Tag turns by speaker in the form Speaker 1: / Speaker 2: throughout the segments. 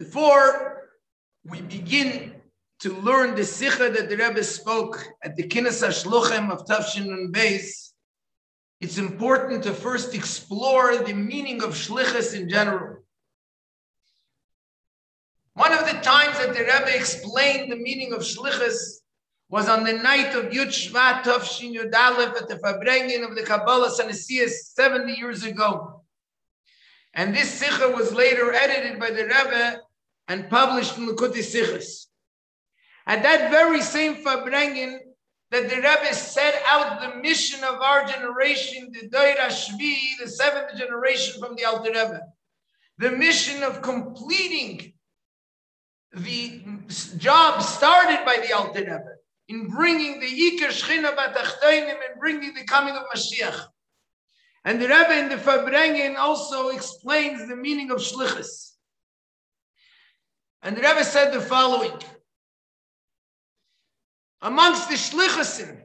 Speaker 1: Before we begin to learn the Sikha that the Rebbe spoke at the Kinnis HaShluchim of Tafshin Beis, it's important to first explore the meaning of Shlichus in general. One of the times that the Rebbe explained the meaning of Shlichus was on the night of Yud Shvat Tafshin Yud Aleph at the Farbrengen of the Kabbalah Sanesias 70 years ago. And this Sikha was later edited by the Rebbe and published in Likkutei Sichos. At that very same Farbrengen, that the Rebbe set out the mission of our generation, the Doira Shvi, the seventh generation from the Alter Rebbe. The mission of completing the job started by the Alter Rebbe in bringing the Iker Shechina Batachtoinim and bringing the coming of Mashiach. And the Rebbe in the Farbrengen also explains the meaning of Shlichus. And the Rebbe said the following Amongst the Shlichusim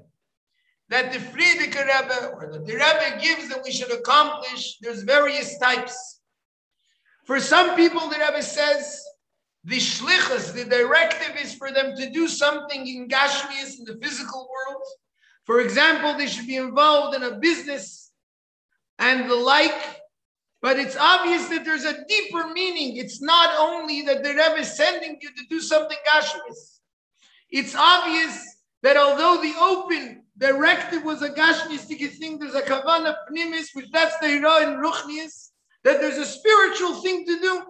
Speaker 1: that the Frierdiker Rebbe or the Rebbe gives that we should accomplish, there's various types. For some people, the Rebbe says the shlichus, the directive is for them to do something in Gashmias, in the physical world. For example, they should be involved in a business and the like. But it's obvious that there's a deeper meaning. It's not only that the Rebbe is sending you to do something Gashmis. It's obvious that although the open directive was a Gashmistic thing, there's a Kavanah Pnimis, which that's the Hira in Ruchnias, that there's a spiritual thing to do.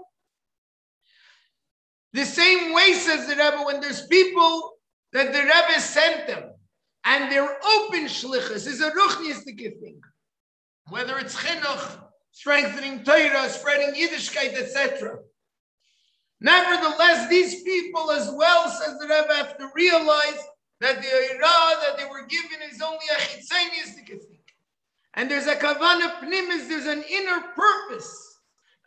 Speaker 1: The same way, says the Rebbe, when there's people that the Rebbe sent them and they're open shlichus is a ruchnistic thing. Whether it's chinuch, strengthening Torah, spreading Yiddishkeit, etc. Nevertheless, these people as well, says the Rebbe, have to realize that the Ira that they were given is only a chitzainistic thing. And there's a kavana pnimis, there's an inner purpose,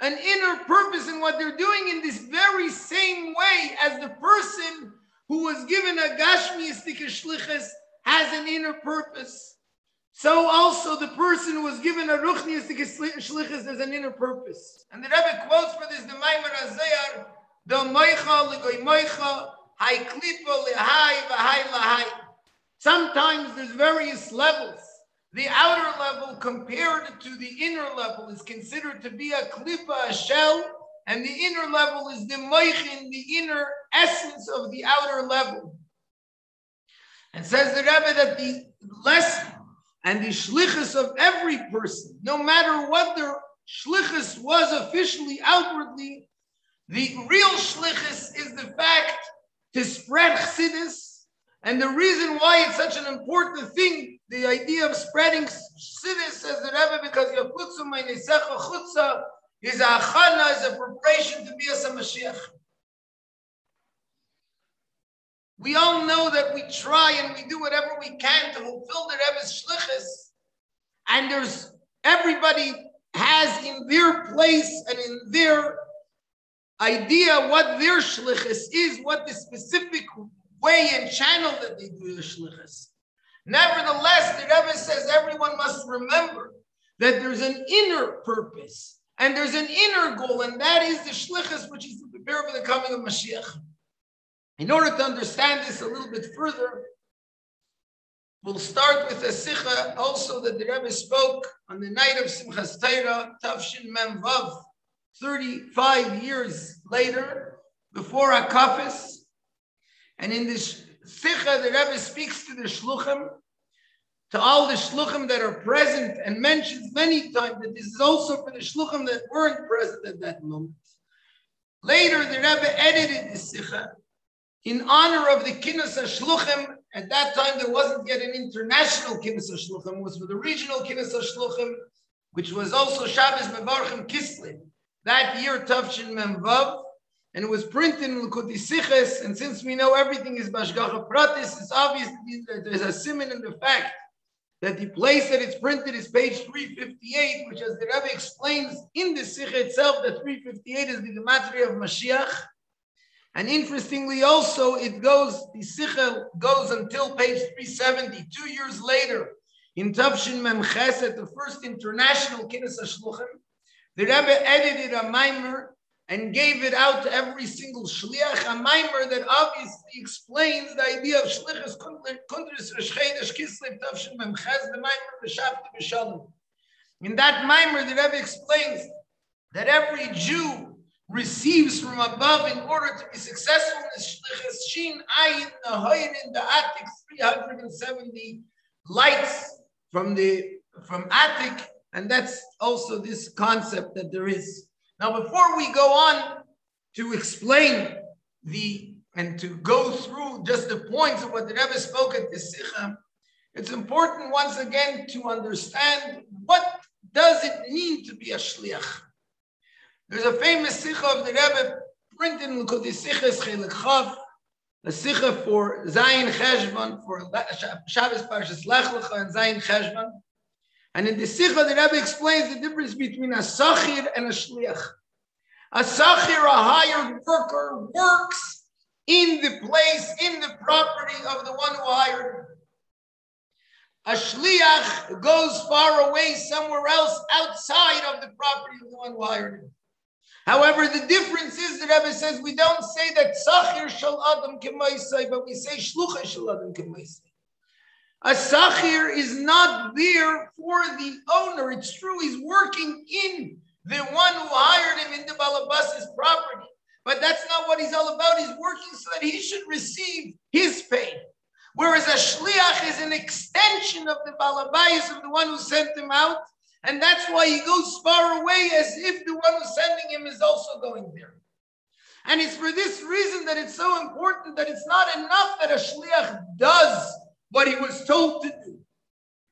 Speaker 1: an inner purpose in what they're doing in this very same way as the person who was given a gashmiistic shlichus has an inner purpose. So also the person was given a ruchniistic shlichus as an inner purpose. And the Rebbe quotes for this the Maimar Azayar, the moicha legoy moicha, hai klipa lehai v'hai lahai. Sometimes there's various levels. The outer level compared to the inner level is considered to be a klipa, a shell, and the inner level is the moichin, the inner essence of the outer level. And says the Rebbe that the lesson and the shlichus of every person, no matter what their shlichus was officially outwardly, the real shlichus is the fact to spread chassidus. And the reason why it's such an important thing, the idea of spreading chassidus, says the Rebbe, because yafutzu meinesecha chutza is a achana, is a preparation to be a Mashiach. We all know that we try and we do whatever we can to fulfill the Rebbe's shlichus, and there's everybody has in their place and in their idea what their shlichus is, what the specific way and channel that they do the shlichus. Nevertheless, the Rebbe says everyone must remember that there's an inner purpose and there's an inner goal, and that is the shlichus, which is to prepare for the coming of Mashiach. In order to understand this a little bit further, we'll start with a sikha also that the Rebbe spoke on the night of Simchas Torah, Tavshin Mem Vav, 35 years later, before Akafis. And in this sikha, the Rebbe speaks to the Shluchim, to all the Shluchim that are present, and mentions many times that this is also for the Shluchim that weren't present at that moment. Later, the Rebbe edited the sikha in honor of the Kinnis Shluchim. At that time, there wasn't yet an international Kinnis Shluchim. It was for the regional Kinnis Shluchim, which was also Shabbos Mevarchim Kislev. That year, Tavshin Memvav, and it was printed in Likkutei Sichos. And since we know everything is Bashgacha Pratis, it's obvious that there's a simon in the fact that the place that it's printed is page 358, which, as the Rebbe explains in the Sikh itself, that 358 is the gematria of Mashiach. And interestingly, also, it goes, the Sichel goes until page 370, two years later, in Tavshin Mem Chesed, the first international Kinnis HaShluchim. The Rebbe edited a mimer and gave it out to every single shliach, a mimer that obviously explains the idea of shlichus kundris rishchedesh kislev tavshin memchez, the mimer b'shavta b'shalom. In that mimer, the Rebbe explains that every Jew receives from above in order to be successful in the shlichus shin ayin nahoyin in the attic 370 lights from the from attic, and that's also this concept that there is now, before we go on to explain the and to go through just the points of what the Rebbe spoke at the Sikha, it's important once again to understand what does it mean to be a shliach. There's a famous Sikha of the Rebbe printed in the Chelik Chav, a Sikha for Zayin Cheshvan, for Shabbos Parshas Lech Lecha and Zayin Cheshvan. And in the Sikha, the Rebbe explains the difference between a sachir and a shliach. A sachir, a hired worker, works in the place, in the property of the one who hired him. A shliach goes far away somewhere else outside of the property of the one who hired him. However, the difference is the Rebbe says we don't say that sachir shal adam kemaisai, but we say shlucha shal adam kemaisai. A sachir is not there for the owner. It's true, he's working in the one who hired him in the Balabas's property. But that's not what he's all about. He's working so that he should receive his pay. Whereas a shliach is an extension of the balabais of the one who sent him out. And that's why he goes far away as if the one who's sending him is also going there. And it's for this reason that it's so important that it's not enough that a shliach does what he was told to do.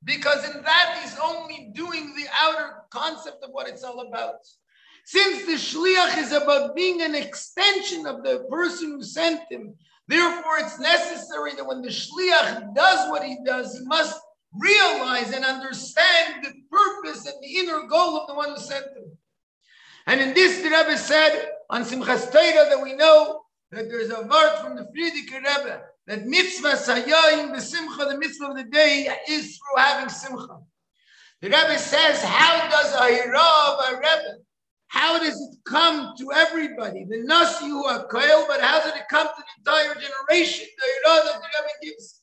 Speaker 1: Because in that, he's only doing the outer concept of what it's all about. Since the shliach is about being an extension of the person who sent him, therefore it's necessary that when the shliach does what he does, he must realize and understand the purpose and the inner goal of the one who sent them. And in this, the Rebbe said on Simchas Torah that we know that there's a word from the Frierdiker Rebbe that mitzvah sayayim, the simcha, the mitzvah of the day is through having simcha. The Rebbe says, how does a hirav, a Rebbe, how does it come to everybody? The nasi who are koil, but how did it come to the entire generation? The hirav that the Rebbe gives.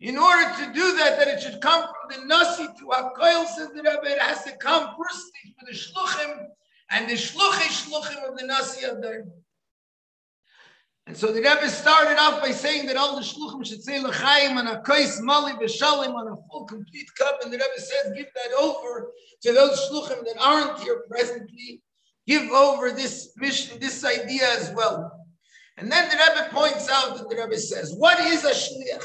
Speaker 1: In order to do that, that it should come from the nasi to koil, says the Rebbe, it has to come firstly for the shluchim, and the Shluchim shluchim of the nasi of and so the Rebbe started off by saying that all the shluchim should say l'chaim on a mali v'shalim on a full complete cup. And the Rebbe says, give that over to those shluchim that aren't here presently. Give over this mission, this idea as well. And then the Rebbe points out that the Rebbe says, what is a shliach?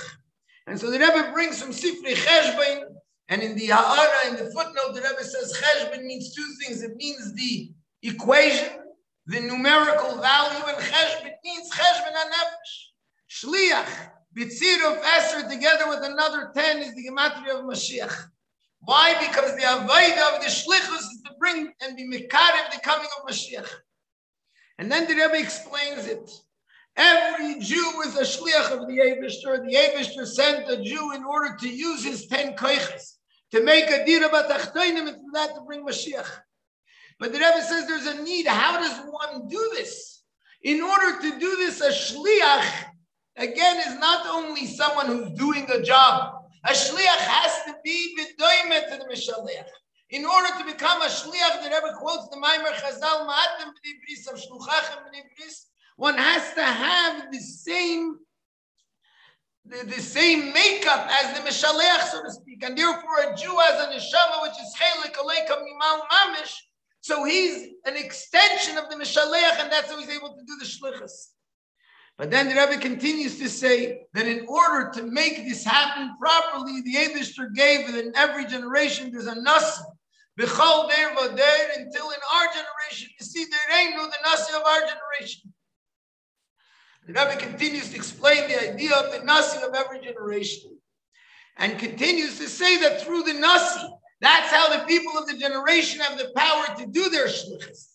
Speaker 1: And so the Rebbe brings from Sifri Cheshbon, and in the Ha'ara, in the footnote, the Rebbe says Cheshbon means two things. It means the equation, the numerical value and cheshbon means cheshbon nefesh. Shliach, bitzir of Esther together with another 10 is the gematria of Mashiach. Why? Because the avodah of the shlichus is to bring and be mekarev the coming of Mashiach. And then the Rebbe explains it. Every Jew is a shliach of the Eivishter. The Eivishter sent a Jew in order to use his 10 koiches to make a dira batachtoinim and for that to bring Mashiach. But the Rebbe says there's a need. How does one do this? In order to do this, a shliach, again, is not only someone who's doing a job. A shliach has to be b'doimet to the mishaliach. In order to become a shliach, the Rebbe quotes the Maimer Chazal, Ma'atem b'nei of shluchachem b'nei one has to have the same the, the, same makeup as the Mishaleach, so to speak. And therefore, a Jew has a neshama which is chelik aleika mimal mamish, so he's an extension of the Mishaleach, and that's how he's able to do the Shlichus. But then the Rebbe continues to say that in order to make this happen properly, the Abishter gave that in every generation there's a Nasi. B'chol der v'der, until in our generation, you see, there ain't no the Nasi of our generation. The Rebbe continues to explain the idea of the Nasi of every generation. And continues to say that through the Nasi, that's how the people of the generation have the power to do their shluchas.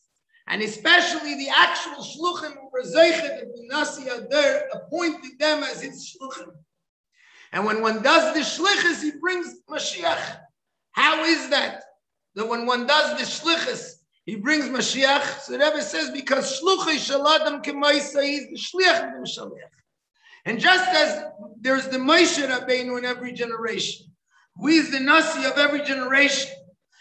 Speaker 1: And especially the actual shluchim who were zeichet that the Nasi Adar appointed them as his shluchim. And when one does the shlichus, he brings Mashiach. How is that? That when one does the shlichus, he brings Mashiach. So Rebbe says, because Shluchai Shaladam Kemaisa, he's the Shliach of the Shaliach. And just as there's the Moshe Rabbeinu in every generation, who is the Nasi of every generation,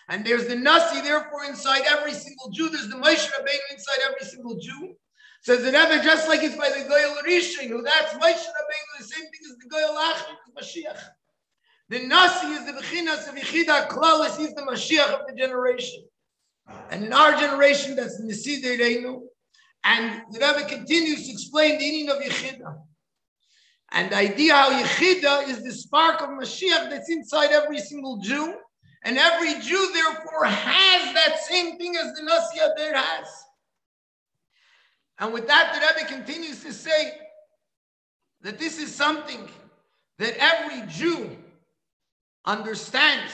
Speaker 1: and there's the Nasi, therefore, inside every single Jew, there's the Moshe Rabbeinu inside every single Jew. Says the Rebbe, just like it's by the Goyal Rishon, who that's Moshe Rabbeinu, the same thing as the Goyal Achim, Mashiach. The Nasi is the Bechinas of Yechida Klalis, he's the Mashiach of the generation. And in our generation, that's Nisidei Reinu. And the Rebbe continues to explain the meaning of Yechida. And the idea how Yechida is the spark of Mashiach that's inside every single Jew. And every Jew, therefore, has that same thing as the Nasi Ader has. And with that, the Rebbe continues to say that this is something that every Jew understands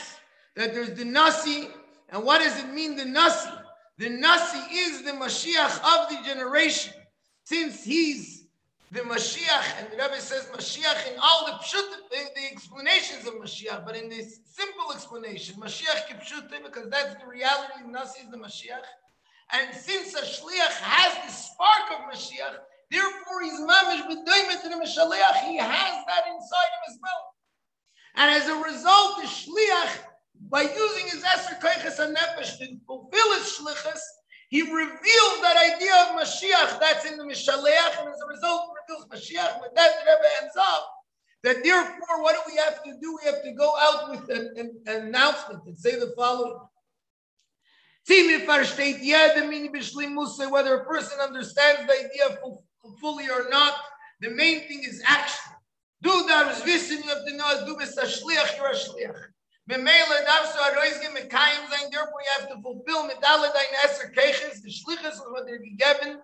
Speaker 1: that there's the Nasi and what does it mean, the Nasi? The Nasi is the Mashiach of the generation. Since he's the Mashiach, and the Rebbe says Mashiach in all the pshut, the, the, explanations of Mashiach, but in this simple explanation, Mashiach kipshut, because that's the reality, Nasi is the Mashiach. And since a Shliach has the spark of Mashiach, therefore he's mamish b'doimet to the Mashaliach, he has that inside him as well. And as a result, the Shliach by using his Eser Koiches and Nefesh to fulfill his Shlichus, he reveals that idea of Mashiach that's in the Mishaleach, and as a result, reveals Mashiach. With that, the Rebbe ends up that therefore, what do we have to do? We have to go out with an, an, an announcement and say the following. Whether a person understands the idea fully or not, the main thing is action. Do that, you have to know, do this, you're a shliach. Memele darfst du a mit keinem sein, therefore you have to fulfill mit alle deine Esser Keches, die Schliches, was dir gegeben,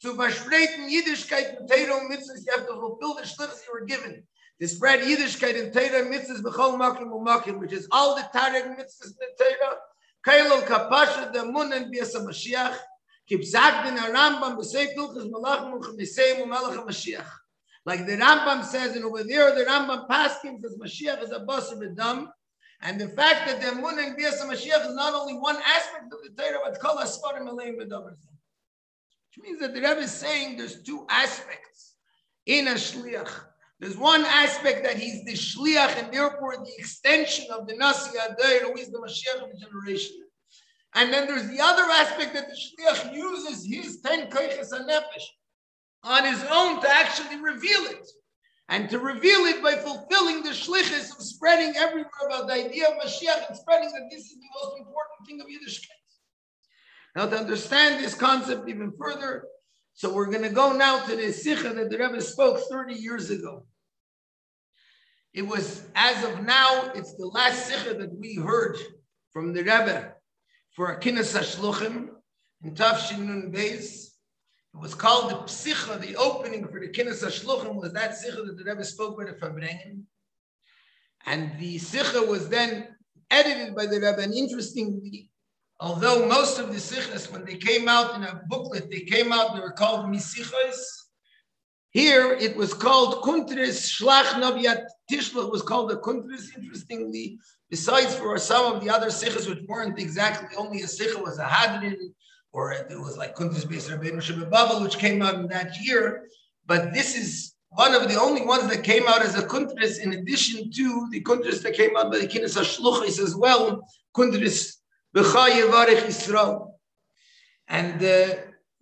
Speaker 1: zu verspreiten Jüdischkeit mit Teira und Mitzvahs, you have to fulfill the Schliches you were given. To spread Yiddishkeit and Teira and Mitzvahs b'chol makim u'makim, which is all the Tarek Mitzvahs in Teira, Kailol Kapasha, the Mun and Bias HaMashiach, Kip Zagdin HaRambam, B'sei Tulchas Malachim U'chamisei U'malach HaMashiach. Like the Rambam says, and over there the Rambam Paskin says Mashiach is a boss of a dumb, and the fact that the Mun and Bias Mashiach is not only one aspect of the Torah, but Kol Asfarim Aleim Which means that the Rebbe is saying there's two aspects in a Shliach. There's one aspect that he's the Shliach and therefore the extension of the Nasi Adair, who is the Mashiach of the generation. And then there's the other aspect that the Shliach uses his ten Koiches and Nefesh on his own to actually reveal it and to reveal it by fulfilling the shlichus of spreading everywhere about the idea of Mashiach and spreading that this is the most important thing of Yiddishkeit. Now, to understand this concept even further, so we're going to go now to the Sikha that the Rebbe spoke 30 years ago. It was, as of now, it's the last Sikha that we heard from the Rebbe for Akinas HaShluchim in Tafshin Nun Beis. It was called the Psicha, the opening for the Kinnis HaShluchim was that Sicha that the Rebbe spoke with the Farbrengen. And the Sicha was then edited by the Rebbe. And interestingly, although most of the Sichas, when they came out in a booklet, they came out, and they were called Misichos. Here it was called Kuntris Shlach Noviat Tishlach was called a Kuntris. Interestingly, besides for some of the other Sichas, which weren't exactly only a Sicha, was a Hadrin, or it was like Kuntis Beis Rabbeinu Shebabel, which came out in that year. But this is one of the only ones that came out as a kuntris, in addition to the kuntris that came out by the Kinnis HaShluchim as well, kuntris B'cha Yevarech Yisrael. And uh,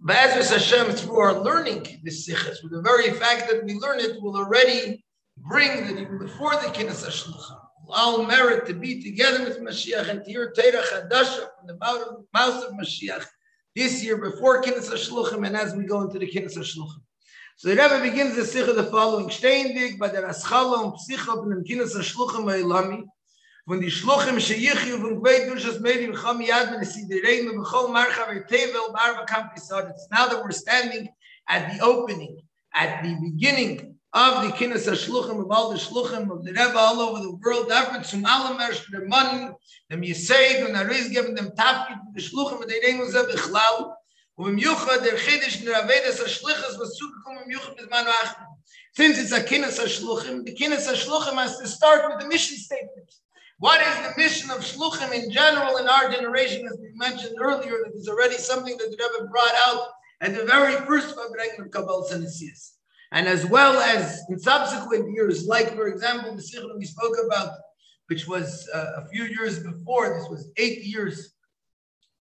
Speaker 1: Ba'ezras Hashem, through our learning this sichas, with the very fact that we learn it, will already bring that even before the Kinnis HaShluchim, all merit to be together with Mashiach and to hear Teira Chadasha from the mouth of Mashiach this year before Kinnis HaShluchim and as we go into the Kinnis HaShluchim. So the Rebbe begins the Sikha the following, Steindig, bei der Aschala und Psycha von dem Kinnis HaShluchim Eilami, von die Shluchim sheyichyu von Gwei Dushas Medim Cham Yad Ben Sidirein and Bechol Marcha Tevel Barba Kampisad. It's now that we're standing at the opening, at the beginning of the of shluchim of all the Shluchim, of the Rebbe all over the world, Afrit Zum Alamesh, the money, them Yisayid, and Ariz giving them Tafkit, the Shluchim, and they didn't know that Bechlau, umm ובם יוחד der Chidish, der Avedas HaShlichas, was zugekommen im Yuchad bis Manu Achim. Since it's a Kinnis shluchim, the Kinnis shluchim has to start with the mission statement. What is the mission of Shluchim in general in our generation, as we mentioned earlier, that is already something that the Rebbe brought out at the very first Farbrengen of Kabbal Senesias. And as well as in subsequent years, like for example, the Sikh we spoke about, which was uh, a few years before, this was eight years,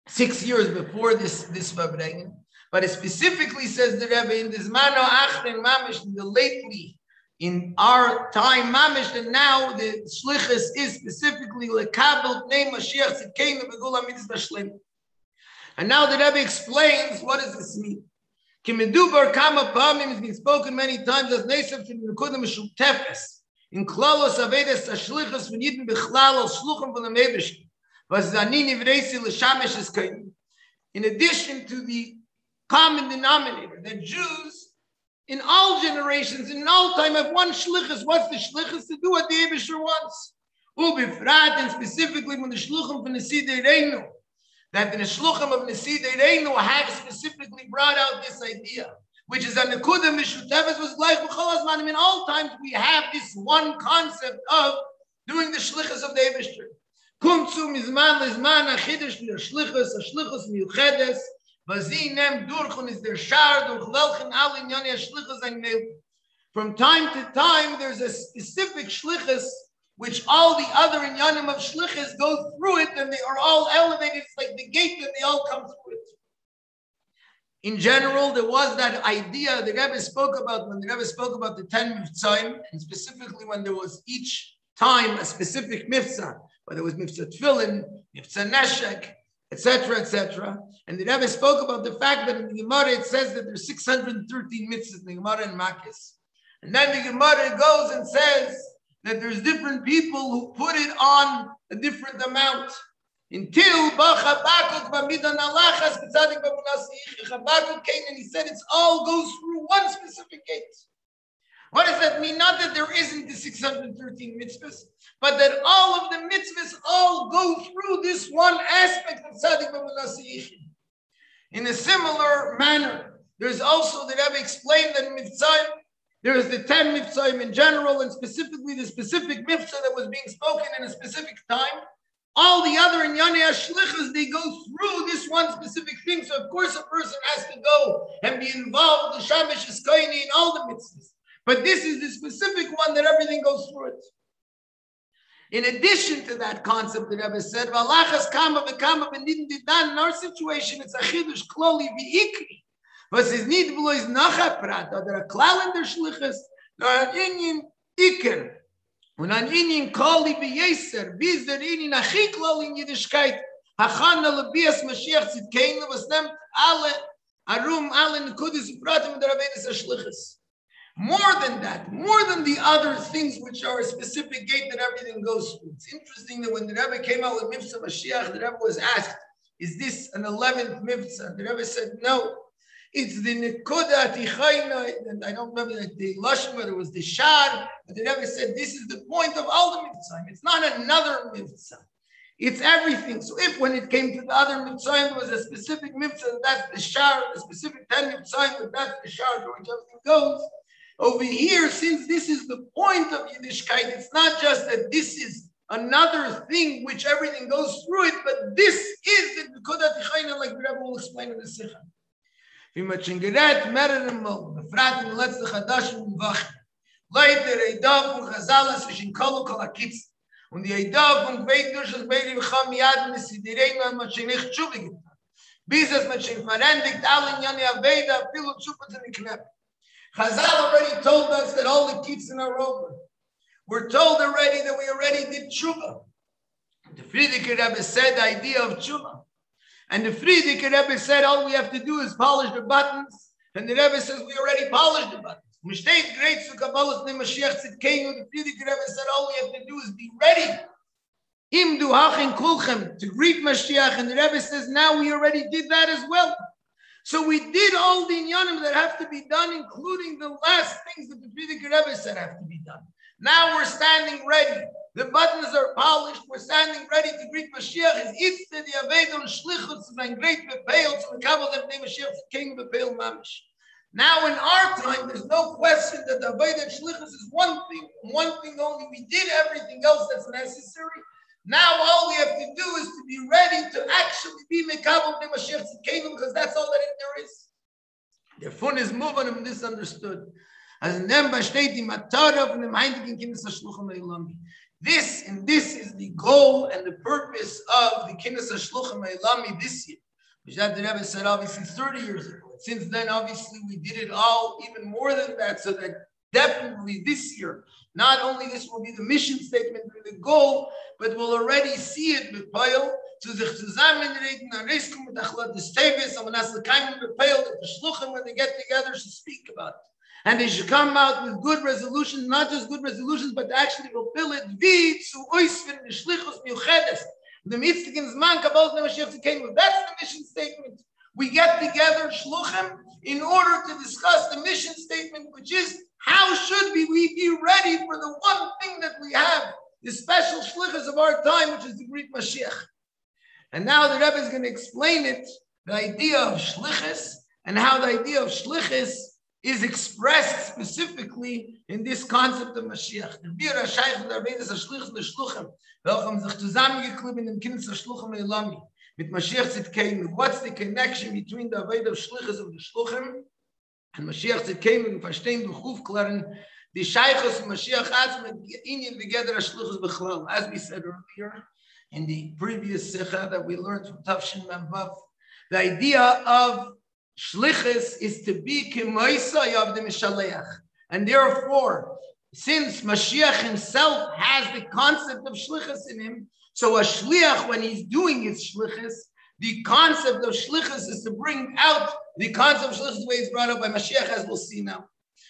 Speaker 1: six years before this, this Fabrekin. But it specifically says the Rebbe in this Mano Achren Mamish, the lately in our time, mamish, and now the shlichus is specifically lekabel name Mashiach tzidkeinu begula mitzvah shlim. And now the Rebbe explains what does this mean. Kimedubar kama pamim has been spoken many times as nesav to nekudim tefes In klalos avedes ashlichus v'nidin bichlal al shluchim von the mebesh. Was zanini v'reisi l'shamesh is In addition to the common denominator that Jews in all generations, in all time, have one shlichus. What's the shlichus? To do what the Abishur wants. Ubifrat, and specifically when the shluchim from the Reinu, that the shluchim of Nesidah Reinu have specifically brought out this idea, which is that Nekuda Mishuteves was like B'chol In all times, we have this one concept of doing the shlichus of the Abishur. Kumtzu mizman lizman shlichus miuchedes, nem durchun is der Schar durch ein From time to time, there's a specific shlichus which all the other inyanim of shlichus go through it, and they are all elevated. It's like the gate that they all come through it. In general, there was that idea the Rebbe spoke about when the Rebbe spoke about the ten mitzvahs, and specifically when there was each time a specific mitzvah, whether it was mitzvah tefillin, mitzvah neshek, etc., etc. And the Rebbe spoke about the fact that in the Gemara it says that there's 613 mitzvahs in the Gemara and Makis. And then the Gemara goes and says that there's different people who put it on a different amount. Until Habakkuk came and he said it all goes through one specific gate. What does that mean? Not that there isn't the 613 mitzvahs, but that all of the mitzvahs all go through this one aspect of tzaddik b'munasiyichin. In a similar manner, there's also the Rebbe explained that mitzvah, there is the 10 mitzvahs in general, and specifically the specific mitzvah that was being spoken in a specific time. All the other in Yanei Ashlichas, they go through this one specific thing. So, of course, a person has to go and be involved in Shamish Eskoini in all the mitzvahs. But this is the specific one that everything goes through it. In addition to that concept, the Rebbe said, "Valachas kama v'kama v'nidin didan." In our situation, it's a chidush kloli v'ikri. Is nid v'lo is nacha prat, oder a klal in der shlichus, nor an inyin iker. Und an inyin koli v'yeser, bis der inyin achi kloli in Yiddishkeit, hachana lebias Mashiach tzidkeinu, was nimmt alle, arum alle nekudis pratim der Rabbeinu shlichus. More than that, more than the other things which are a specific gate that everything goes through. It's interesting that when the Rebbe came out with Mivsa Mashiach, the Rebbe was asked, is this an 11th Mivsa? The Rebbe said, no. It's the Nikoda Tichayna, and I don't remember the Lashon, whether it was the Shar, but the Rebbe said, this is the point of all the Mitzvahs. It's not another Mitzvah. It's everything. So if when it came to the other Mitzvahs, there was a specific Mitzvah, that's the Shar, a specific 10 Mitzvahs, that's the Shar, which everything goes, over here, since this is the point of Yiddishkeit, it's not just that this is another thing which everything goes through it, but this is the Nekudat Tichayna, like the Rebbe will explain in the Sikha. Wie man schon gerät, Mal, in der letzten und Wachen, leid der Eidav und die und Gweit durch das Yad man schon nicht. Bis es man schon alle in Aveda, viel und in die Chazal already told us that all the kitzin are over. We're told already that we already did tshuva. The Frierdiker Rebbe said the idea of tshuva. And the Frierdiker Rebbe said all we have to do is polish the buttons. And the Rebbe says we already polished the buttons. Mishteit great to Kabbalah the Mashiach Tzidkeinu. The Frierdiker Rebbe said all we have to do is be ready. Im du hachin kulchem to greet Mashiach. And the Rebbe says now we already did that as well. So we did all the inyanim that have to be done, including the last things that the Frierdiker Rebbe said have to be done. Now we're standing ready. The buttons are polished. We're standing ready to greet Mashiach. His Is the avedon shlichutz and great bepeil to the kabel of Mashiach king bepeil mamish. Now in our time, there's no question that the avedon Shlichus is one thing, one thing only. We did everything else that's necessary. Now all we have to do is to be ready to actually be Mekabel the Mashiach Tzidkenu because that's all that there is. The Fun is moving and misunderstood. As in dem besteht die Matara von dem heiligen Kindes HaShluchim Eilami. This and this is the goal and the purpose of the Kindes HaShluchim Eilami this year. Which that the Rebbe said obviously 30 years ago. Since then, obviously, we did it all even more than that, so that definitely this year, not only this will be the mission statement and the goal, but we'll already see it with Pile zu sich zusammenreden, ein Risiko mit Achlat des Tevis, und as the kind of Pile that the Shluchim, when they get together, should speak about it. And they should come out with good resolutions, not just good resolutions, but actually fulfill it. Wie zu Shlichus miuchedes. The Mitzvah's man Kabbalah Mashiach came. That's the mission statement. We get together, Shluchim, in order to discuss the mission statement, which is how should we, we be ready for the one thing that we have, the special shlichus of our time, which is the Greek Mashiach. And now the Rebbe is going to explain it, the idea of shlichus, and how the idea of shlichus is expressed specifically in this concept of Mashiach. Wir Shaykh der Rebbe ist shlichus le shluchim, welchem sich zusammengeklebt in dem Kind der Shluchim Elami. Mit Mashiach Tzidkeinu. What's the connection between the Aved of shlichus of the shluchim and Mashiach Tzidkeinu and verstehen durch Hufklaren the Shaykhus Mashiach Atzma Inyan together Shluchus Bechlal. As we said earlier in the previous Sikha that we learned from Tafshin Memvav, the idea of Shlichus is to be Kimoisa of the Mishaleach. And therefore, since Mashiach himself has the concept of Shlichus in him, so a Shliach, when he's doing his Shlichus, the concept of Shlichus is to bring out the concept of Shlichus the way it's brought up by Mashiach, as we'll see now.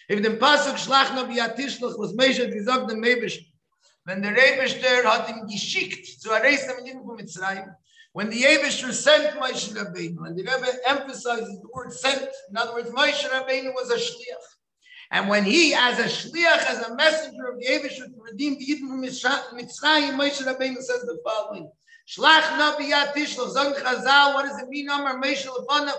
Speaker 1: If the pasuk shlach no biatishloch was Moshe gesagt the Mebish, when the Rebishter hat ihm geschickt zu erreisen mit ihm von Mitzrayim, when the Rebishter sent Moshe Rabbeinu, and the Rebbe emphasizes the word sent, in other words, Moshe Rabbeinu was a shliach. And when he, as a shliach, as a messenger of the Rebishter to redeem the Eden from Mitzrayim, Moshe Rabbeinu says the following, Shlach no biatishloch, Zog Chazal, what does it mean, Amar Moshe Lefanov?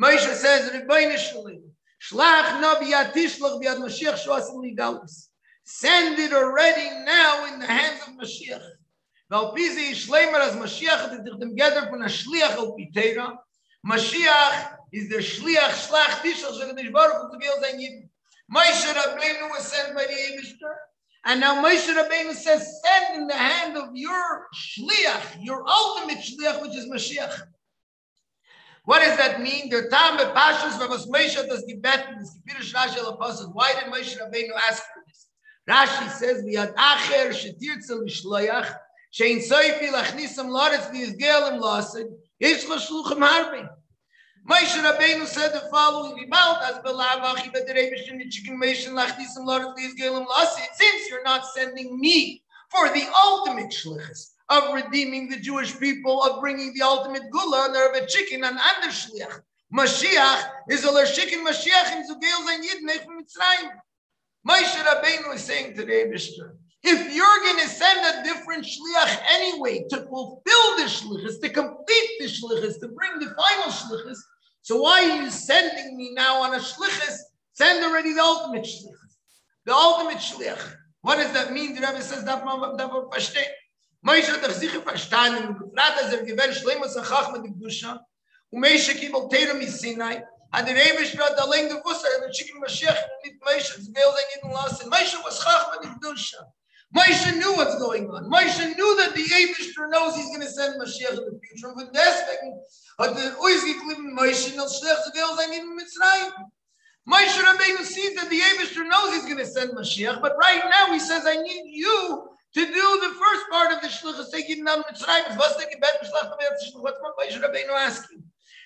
Speaker 1: Moshe says, Rebbeinu Shalim. Shlach nabi yatishlach biad Mashiach shoasim ligalus. Send it already now in the hands of Mashiach. Val pizi shleimer as Mashiach is dem gather from a shliach al pitera. Mashiach is the shliach shlach tishlach shel Kadosh Baruch Hu to gel zayin yidin. Moshe Rabbeinu was sent by the Eibishter. And now Moshe Rabbeinu says, send in the hand of your shliach, your ultimate shliach, which is Mashiach. What does that mean? Der Tam Pashas was Moshe das gebeten, das Gepirish Rashi Apostle. Why did Moshe Rabbeinu ask for this? Rashi says, "Vi ad acher shetirtzel mishloyach, shein soifi lachnisam loretz v'yizgelim lasid, yesh lo shluchim harbi." Moshe Rabbeinu said the following, "Vibalt as belavachi bederevish in chicken mation lachnisam loretz v'yizgelim lasid." Since you're not sending me for the ultimate shlichus, of redeeming the Jewish people, of bringing the ultimate gula, and they're a chicken and under shliach. Mashiach is a chicken Mashiach in Zugel and Yidnech from Mitzrayim. Moshe Rabbeinu is saying to the Eibishter, if you're going to send a different shliach anyway to fulfill the shlichus, to complete the shlichus, to bring the final shlichus, so why are you sending me now on a shlichus? Send already the ultimate shlichus, the ultimate shliach. What does that mean? The Rebbe says that verstehen. Moshe hat sich sicher verstanden und gefragt, dass er gewinnt Schleimus und Chach mit der Gdusha und Moshe kiebel Teirem in Sinai hat der Ebesh hat allein gewusst, er hat schicken Mashiach mit Moshe, es will sein jeden lassen. Moshe was Chach mit der Gdusha. Moshe knew what's going on. Moshe knew that the Eibishter knows he's going to send Mashiach in the future. Und von deswegen hat er ausgeklebt Moshe und als Schlech, es will Mitzrayim. Moshe Rabbeinu sees that the Eibishter knows he's going to send Mashiach, but right now he says, I need you to do the first part of the shluchas, taking down Mitzrayim. What's the gebet What's Moshe Rabbeinu asking?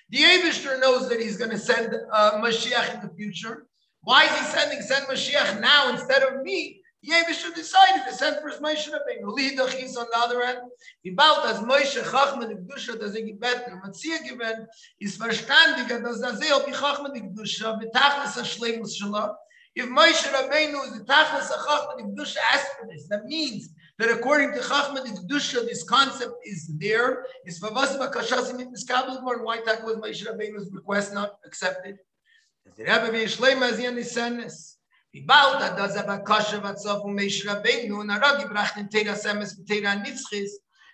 Speaker 1: The Avishter knows that he's going to send uh, Mashiach in the future. Why is he sending send Mashiach now instead of me? The Avishter decided to send first Moshe Rabbeinu. Lidach is on the other end. Die bald als Moshe Chachma die Gdusha, dass er gebeten und Matzia gewinnt, ist verstandiger, dass er sehr auf die Chachma die Gdusha, betachlis ha-shleimus shalom. If Moshe Rabbeinu is the tachlis ha-Chachma die Gdusha asked for this, that means that according to Chachma the Kedusha, this concept is there. Is Vavasma Kashasim in more why that was Moshe Rabbeinu's request not accepted? The Rebbe V'Yishleim Azian Nisanes. Vibal da does have a kasha vatsof um Moshe Rabbeinu and Aragi brachten Teira Semes Teira Nitzchis.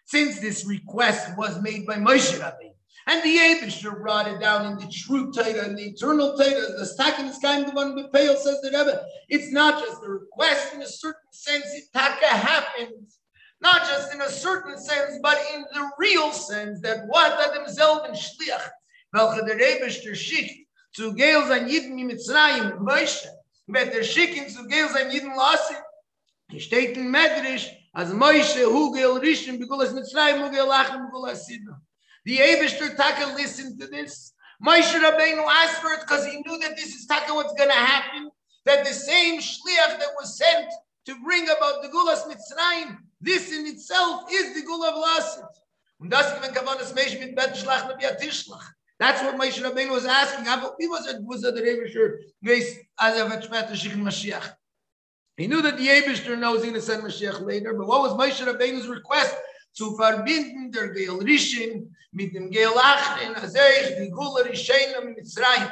Speaker 1: since this request was made by Moshe Rabbeinu, and the Abishur brought it down in the true Torah and the eternal Torah. The second is kind of one Bepeil says that Rebbe, it's not just a request in a certain sense, it taka happens. Not just in a certain sense, but in the real sense that what that themselves in Shliach, welche der Rebishter schickt, zu Geil sein Jiden in Mitzrayim, Moshe, mit der Schicken zu Geil sein Jiden lassen, steht in Medrisch, als Moshe, Hugel, Rishim, Begulas Mitzrayim, Hugel, Lachem, Begulas Sidon. The Abishter Taka listened to this. Moshe Rabbeinu asked for it because he knew that this is Taka what's going to happen. That the same shliach that was sent to bring about the Gulas Mitzrayim, this in itself is the Gula of Lasit. Und das given Kavanas Meish mit Bet Shlach Nabi Atishlach. That's what Moshe Rabbeinu was asking. He was it was the Abishter Geis as a Shikhin Mashiach. He knew that the Abishter knows he's going to send Mashiach later, but what was Moshe Rabbeinu's request? zu verbinden der Geel Rishim mit dem Geel Achren, als ich die Gula Rishein am Mitzrayim.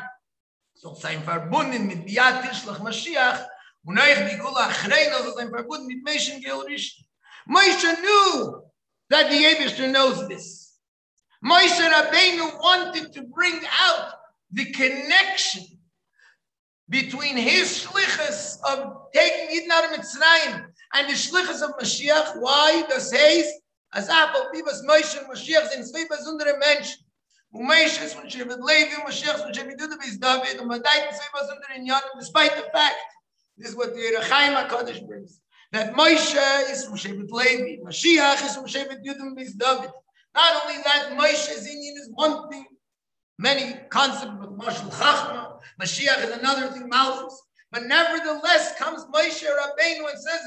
Speaker 1: So sein verbunden mit Biat Tishlach Mashiach und euch die Gula Achren, also sein verbunden mit Meshen Geel Rishim. Moshe knew that the Abishter knows this. Moshe Rabbeinu wanted to bring out the connection between his shlichus of taking Eden out of Mitzrayim and the shlichus of Mashiach. Why does he as Apple Bibas Moshe and Mashiach sind zwei besondere Menschen. Und Moshe ist von Shevet Levi und Mashiach ist von Shevet Judah bis David und man denkt zwei besondere Inyanim despite the fact this is what the Rechaim HaKadosh brings that Moshe is from Shevet Levi Mashiach is from Shevet Judah bis David not only that Moshe's Inyan is one thing many concepts of Mashal Chachma Mashiach is another thing Malchus but nevertheless comes Moshe Rabbeinu and says.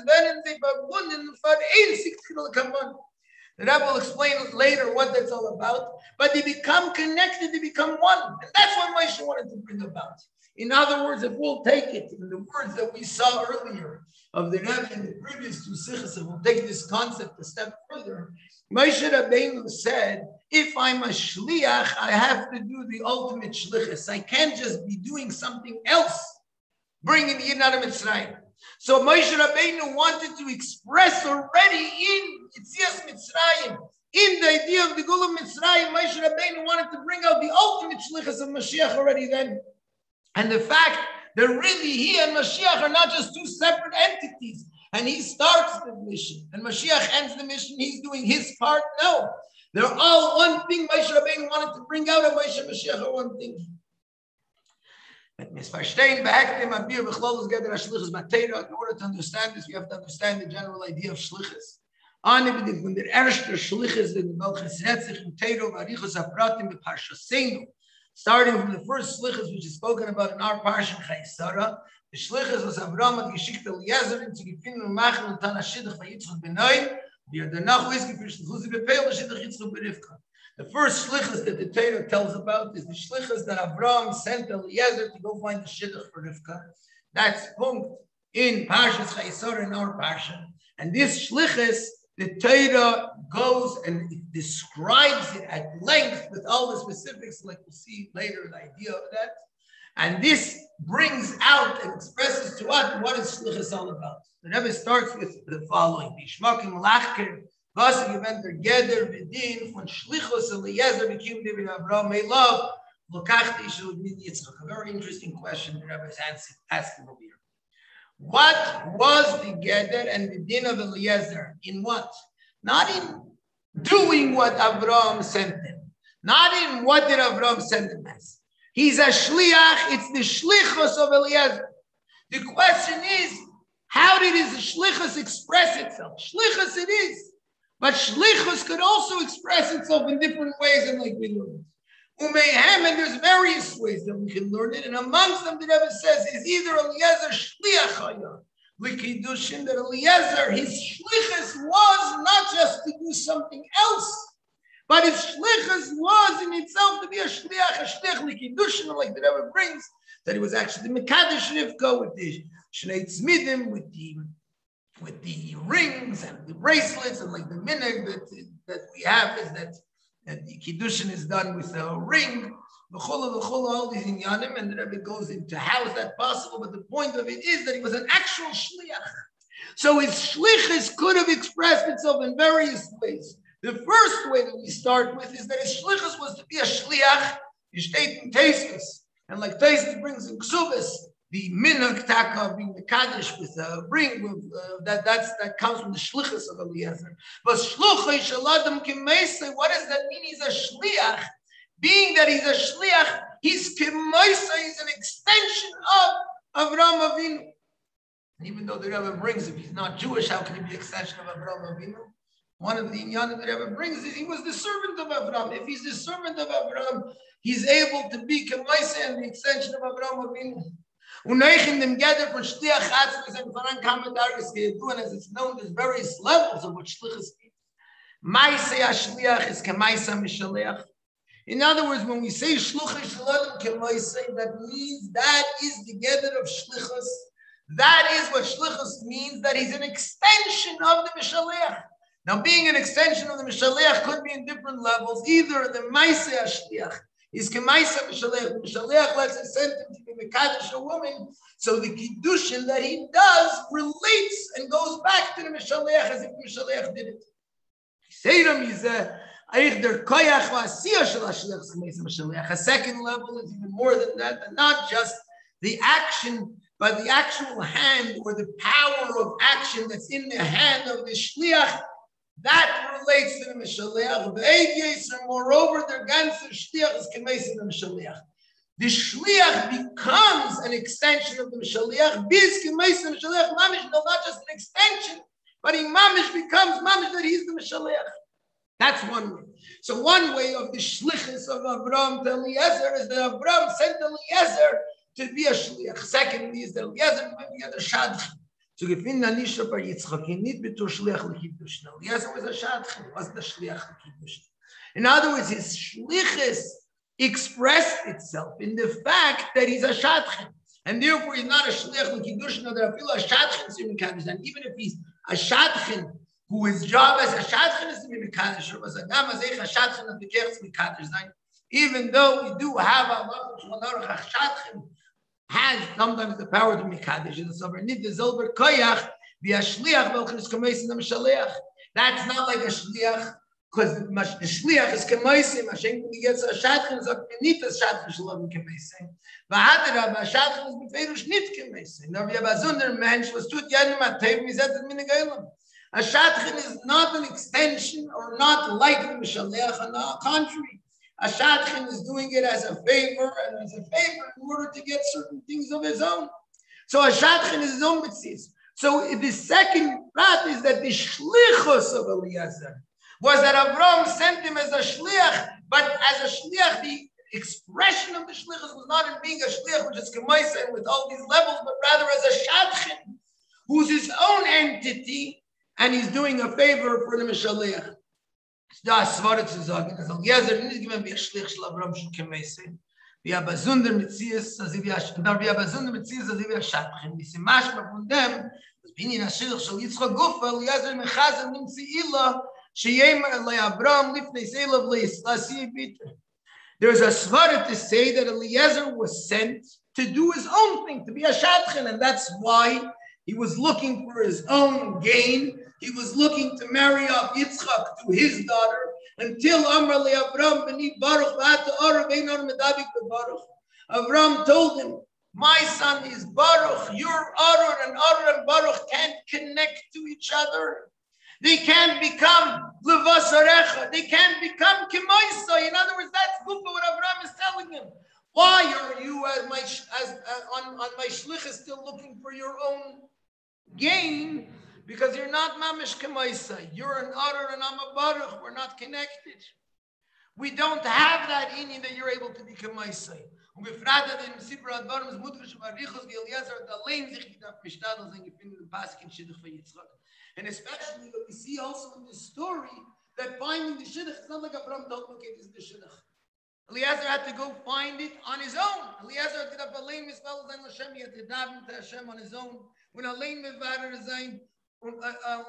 Speaker 1: The Rebbe will explain later what that's all about. But they become connected, they become one. And that's what Moshe wanted to bring about. In other words, if we'll take it in the words that we saw earlier of the Rebbe in the previous two sikhs, and we'll take this concept a step further, Moshe Rabbeinu said, if I'm a shliach, I have to do the ultimate shlichus. I can't just be doing something else, bringing the Yidden out Mitzrayim. So Moshe Rabbeinu wanted to express already in Yitzias Mitzrayim, in the idea of the Gula Mitzrayim, Moshe Rabbeinu wanted to bring out the ultimate shlichus of Mashiach already then. And the fact that really he and Mashiach are not just two separate entities, and he starts the mission, and Mashiach ends the mission, he's doing his part. No, they're all one thing. Moshe Rabbeinu wanted to bring out, and Moshe Mashiach are one thing. Let me verstehen, behektem abir b'chlolus geder ha-shlichus In order to understand this, we have to understand the general idea of shlichus. Ani b'dim von der erste shlichus in welches retzich im Teiro v'arichus apratim b'parshasenu. Starting from the first shlichus which is spoken about in our parsha Chayei Sara, the shlichus was Avram hat geschickt Eliezer in zu gefinnen und machen und dann ha-shidach v'yitzchut b'noim, wie er danach ist gefirscht, chuzi b'peil ha-shidach yitzchut b'rivka. The first shlichus that the Torah tells about is the shlichus that Abraham sent Eliezer to go find the shidduch for Rivka. That's punkt in Parshas Chayesor in our Parsha. And this shlichus, the Torah goes and describes it at length with all the specifics, like we'll see later, the idea of that. And this brings out and expresses to us what is shlichus all about. The Rebbe starts with the following: Bishmakim lachker was given der Geder bedien von Schlichus Eliezer bekim David Abraham may love lokachti shul mit Yitzchak. A very interesting question the Rebbe is asking over here. What was the Geder and the din of Eliezer? In what? Not in doing what Abraham sent him. Not in what did Abraham send him as. He's a shliach. It's the shlichus of Eliezer. The question is, how did his shlichus express itself? Shlichus it is. But shlichus could also express itself in different ways, and like we learned. Umehem, and there's various ways that we can learn it, and amongst them, the Rebbe says, is either Eliezer shliachaya, likidushin, that Eliezer, his shlichus was not just to do something else, but his shlichus was in itself to be a shliach, a shlich likidushin, like the Rebbe brings, that he was actually the Mekadesh Rivka with the Shnei Tzmidim, with the with the rings and the bracelets and like the minhag that, that we have is that, that the kiddushin is done with a ring. All these inyanim, and the Rebbe goes into how is that possible? But the point of it is that he was an actual shliach. So his shlichus could have expressed itself in various ways. The first way that we start with is that his shlichus was to be a shliach, state in And like Tesis brings in Ksubis, the minhag taka of being the kaddish with a ring with uh, that that's that comes from the shlichus of Eliezer. But shluchay shaladam kimesa, what does that mean? He's a shliach. Being that he's a shliach, he's kimesa, he's an extension of Avram Avinu. And even though the Rebbe brings, if he's not Jewish, how can he be extension of Avram Avinu? One of the inyanim that Rebbe brings is he was the servant of Avram. If he's the servant of Avram, he's able to be Kemaisa and the extension of Avram Avinu. Und euch in dem Gedder von Shliach Chatz, wir sind voran kamen Darges gedoen, as it's known, there's various levels of what Shliach is. Maise HaShliach is Kemaisa Mishaliach. In other words, when we say Shluch Shalom Kemaisa, that means that is the Gedder of Shlichus. That is what Shlichus means, that he's an extension of the Mishaliach. Now, being an extension of the Mishaleach could be in different levels. Either the Maise Ashliach is Kemaisa Mishaleach. Mishaleach lets it send him to be Mekadosh, a woman. So the Kiddushin that he does relates and goes back to the Mishaleach as if Mishaleach did it. A second level is even more than that, and not just the action, but the actual hand or the power of action that's in the hand of the shliach that relates to the Mishaleach. The moreover, their ganze Shliach is kemes the Mishaleach. The Shliach becomes an extension of the Mishaleach. Biz kemes the Mishaleach. Mamish, no, not just an extension, but he Mamish becomes Mamish that he's the Mishaleach. That's one way. So one way of the shlichus of Avram to Eliezer is that Avram sent Eliezer to be a shliach. Secondly, is that Eliezer to be a shadchan zu gefinden nicht aber jetzt hat ihn nicht mit durchlech und kiddush. Durch schnell ja so ist er was das schlech und hin in other words his schlech expressed itself in the fact that he's a schad and therefore he's not a schlech und hin durch schnell der viel a schad in kann and even if he's a schad who is job as a schad is in the kind of was a gamma as a schad that the jerks mit kann sein even though we do have a lot of schad has sometimes the power to mikdash in the. Need the silver koyach be a shliach velchus kameis in the shaliach. That's not like a shliach because the shliach is kameisim. Hashem when he gets a shadchan is a beneath a shadchan shalom kameisim. V'hadra b'shadchan is befeirush nit kameisim. Now we have a zunder mensch was tut yanim atev mizet et minigaylam. A shadchan is not an extension or not like the shaliach. On the contrary. A is doing it as a favor and as a favor in order to get certain things of his own. So a is his own mitzvah. So the second prat is that the shlichus of Eliezer was that Avram sent him as a shliach, but as a shliach, the expression of the shlichus was not in being a shliach, which is kemaisa with all these levels, but rather as a shadchan, who's his own entity, and he's doing a favor for the Mishaliach. Da zu sagen ze nicht gewen wie wie aber mit aber mit wie mach befundem das bin in ashir shel yitzchak guf al ja ze mechaz nim ila sheyem le avram lifne sel of lis asi bit there's a swart to say that eliezer was sent to do his own thing to be a shatchin and that's why he was looking for his own gain he was looking to marry off Yitzchak to his daughter until Amr le Avram b'ni Baruch Baruch. Avram told him, my son is Baruch, your Aaron and Aaron and Baruch can't connect to each other. They can't become levasarecha. They can't become kimoisa. In other words, that's what Avram is telling him. Why are you, as my as uh, on, on my shlichus, still looking for your own gain? Because you're not mamish kemaisa. You're an utter and I'm a baruch. We're not connected. We don't have that inyan that you're able to be kemaisa. Und gefragt hat in Sibra Advarim, es Geliezer, hat allein sich sein gefunden Pasik von Yitzchak. And especially what we see also in this story, that finding the Shidduch, it's not like Abraham told, okay, this is the Shidduch. Eliezer had to go find it on his own. Eliezer had to get up Alein Mispel Zain Lashem, he had to daven to Hashem on his own. When Alein Mivarer Zain, Uh, uh,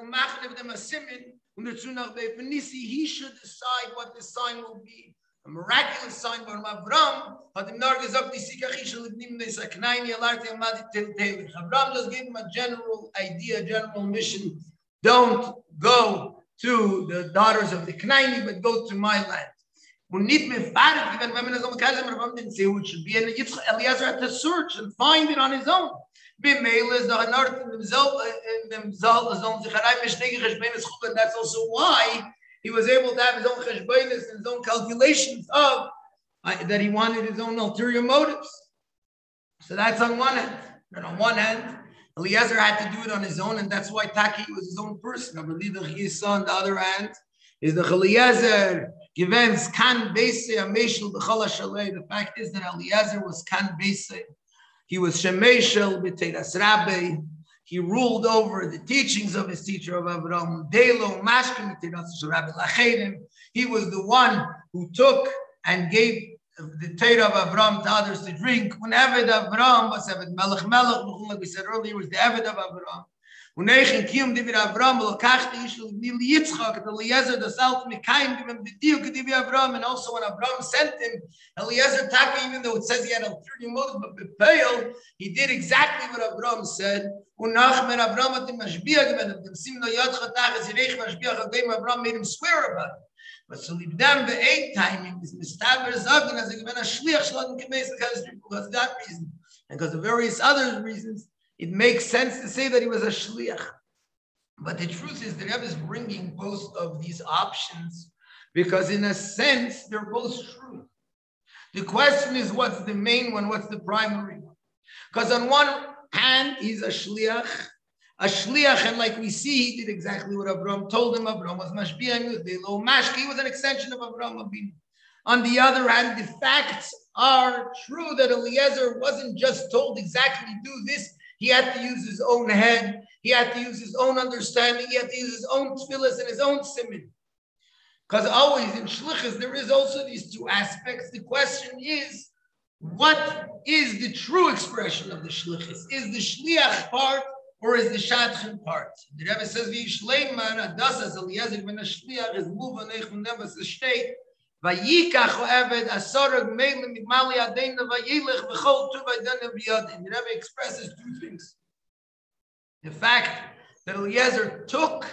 Speaker 1: bei Phoenici, he should decide what the sign will be. A miraculous sign for Avram, hat ihm nur gesagt, die Sikach ich soll nehmen, das ist klein, ihr lernt ihr mal die Avram just gave him a general idea, a general mission. Don't go to the daughters of the Knaini, but go to my land. Und nicht mehr fahrig, wenn man so Kaiser Rabbam didn't say who it should be, and Yitzchak Eliezer had to search and find it on his own. That's also why he was able to have his own cheshbainis and his own calculations of uh, that he wanted his own ulterior motives. So that's on one hand. And on one hand, Eliezer had to do it on his own, and that's why Taki was his own person. I believe that his son, on the other hand, is the Eliezer Givens kan base ameshel b'chol. The fact is that Eliezer was kan base. He was shemeshel b'teiras rabbi. He ruled over the teachings of his teacher of Avraham. Delo mashkim rabbi lachedim. He was the one who took and gave the Torah of Avraham to others to drink. When Eved Avraham was Eved Melech Melech, like we said earlier, was the Eved of Avraham. Unechin kiyum divir Avram lokachti yishul nil Yitzchak and Eliezer the self mikayim bimem b'diyu k'divir Avram and also when Avram sent him Eliezer Taka even though it says he had ulterior motive but bepeyel he did exactly what Avram said. Unach men Avram atim mashbiach gemenem dem er sim no yad chatach as yireich mashbiach agayim Avram made him swear about but so if them the eight time is mistabers up and as a gemen a shliach shlodin kemes because for that reason and because of various other reasons it makes sense to say that he was a shliach. But the truth is, the Rebbe is bringing both of these options because, in a sense, they're both true. The question is, what's the main one? What's the primary one? Because on one hand, he's a shliach, a shliach, and like we see, he did exactly what Abraham told him. Abraham was mashbiach, he was below mashki, he was an extension of Abinu. On the other hand, the facts are true that Eliezer wasn't just told exactly do this, he had to use his own head. He had to use his own understanding. He had to use his own tefillahs and his own simon. Because always in shlichus, there is also these two aspects. The question is, what is the true expression of the shlichus? Is the shliach part or is the shadchan part? The Rebbe says, "V'yishleiman adasas them the state." Vayikach Eved Asorag Melim Migmali Adena Vayilech V'chol Tu Vaydana B'yadim. The Rebbe expresses two things. The fact that Eliezer took,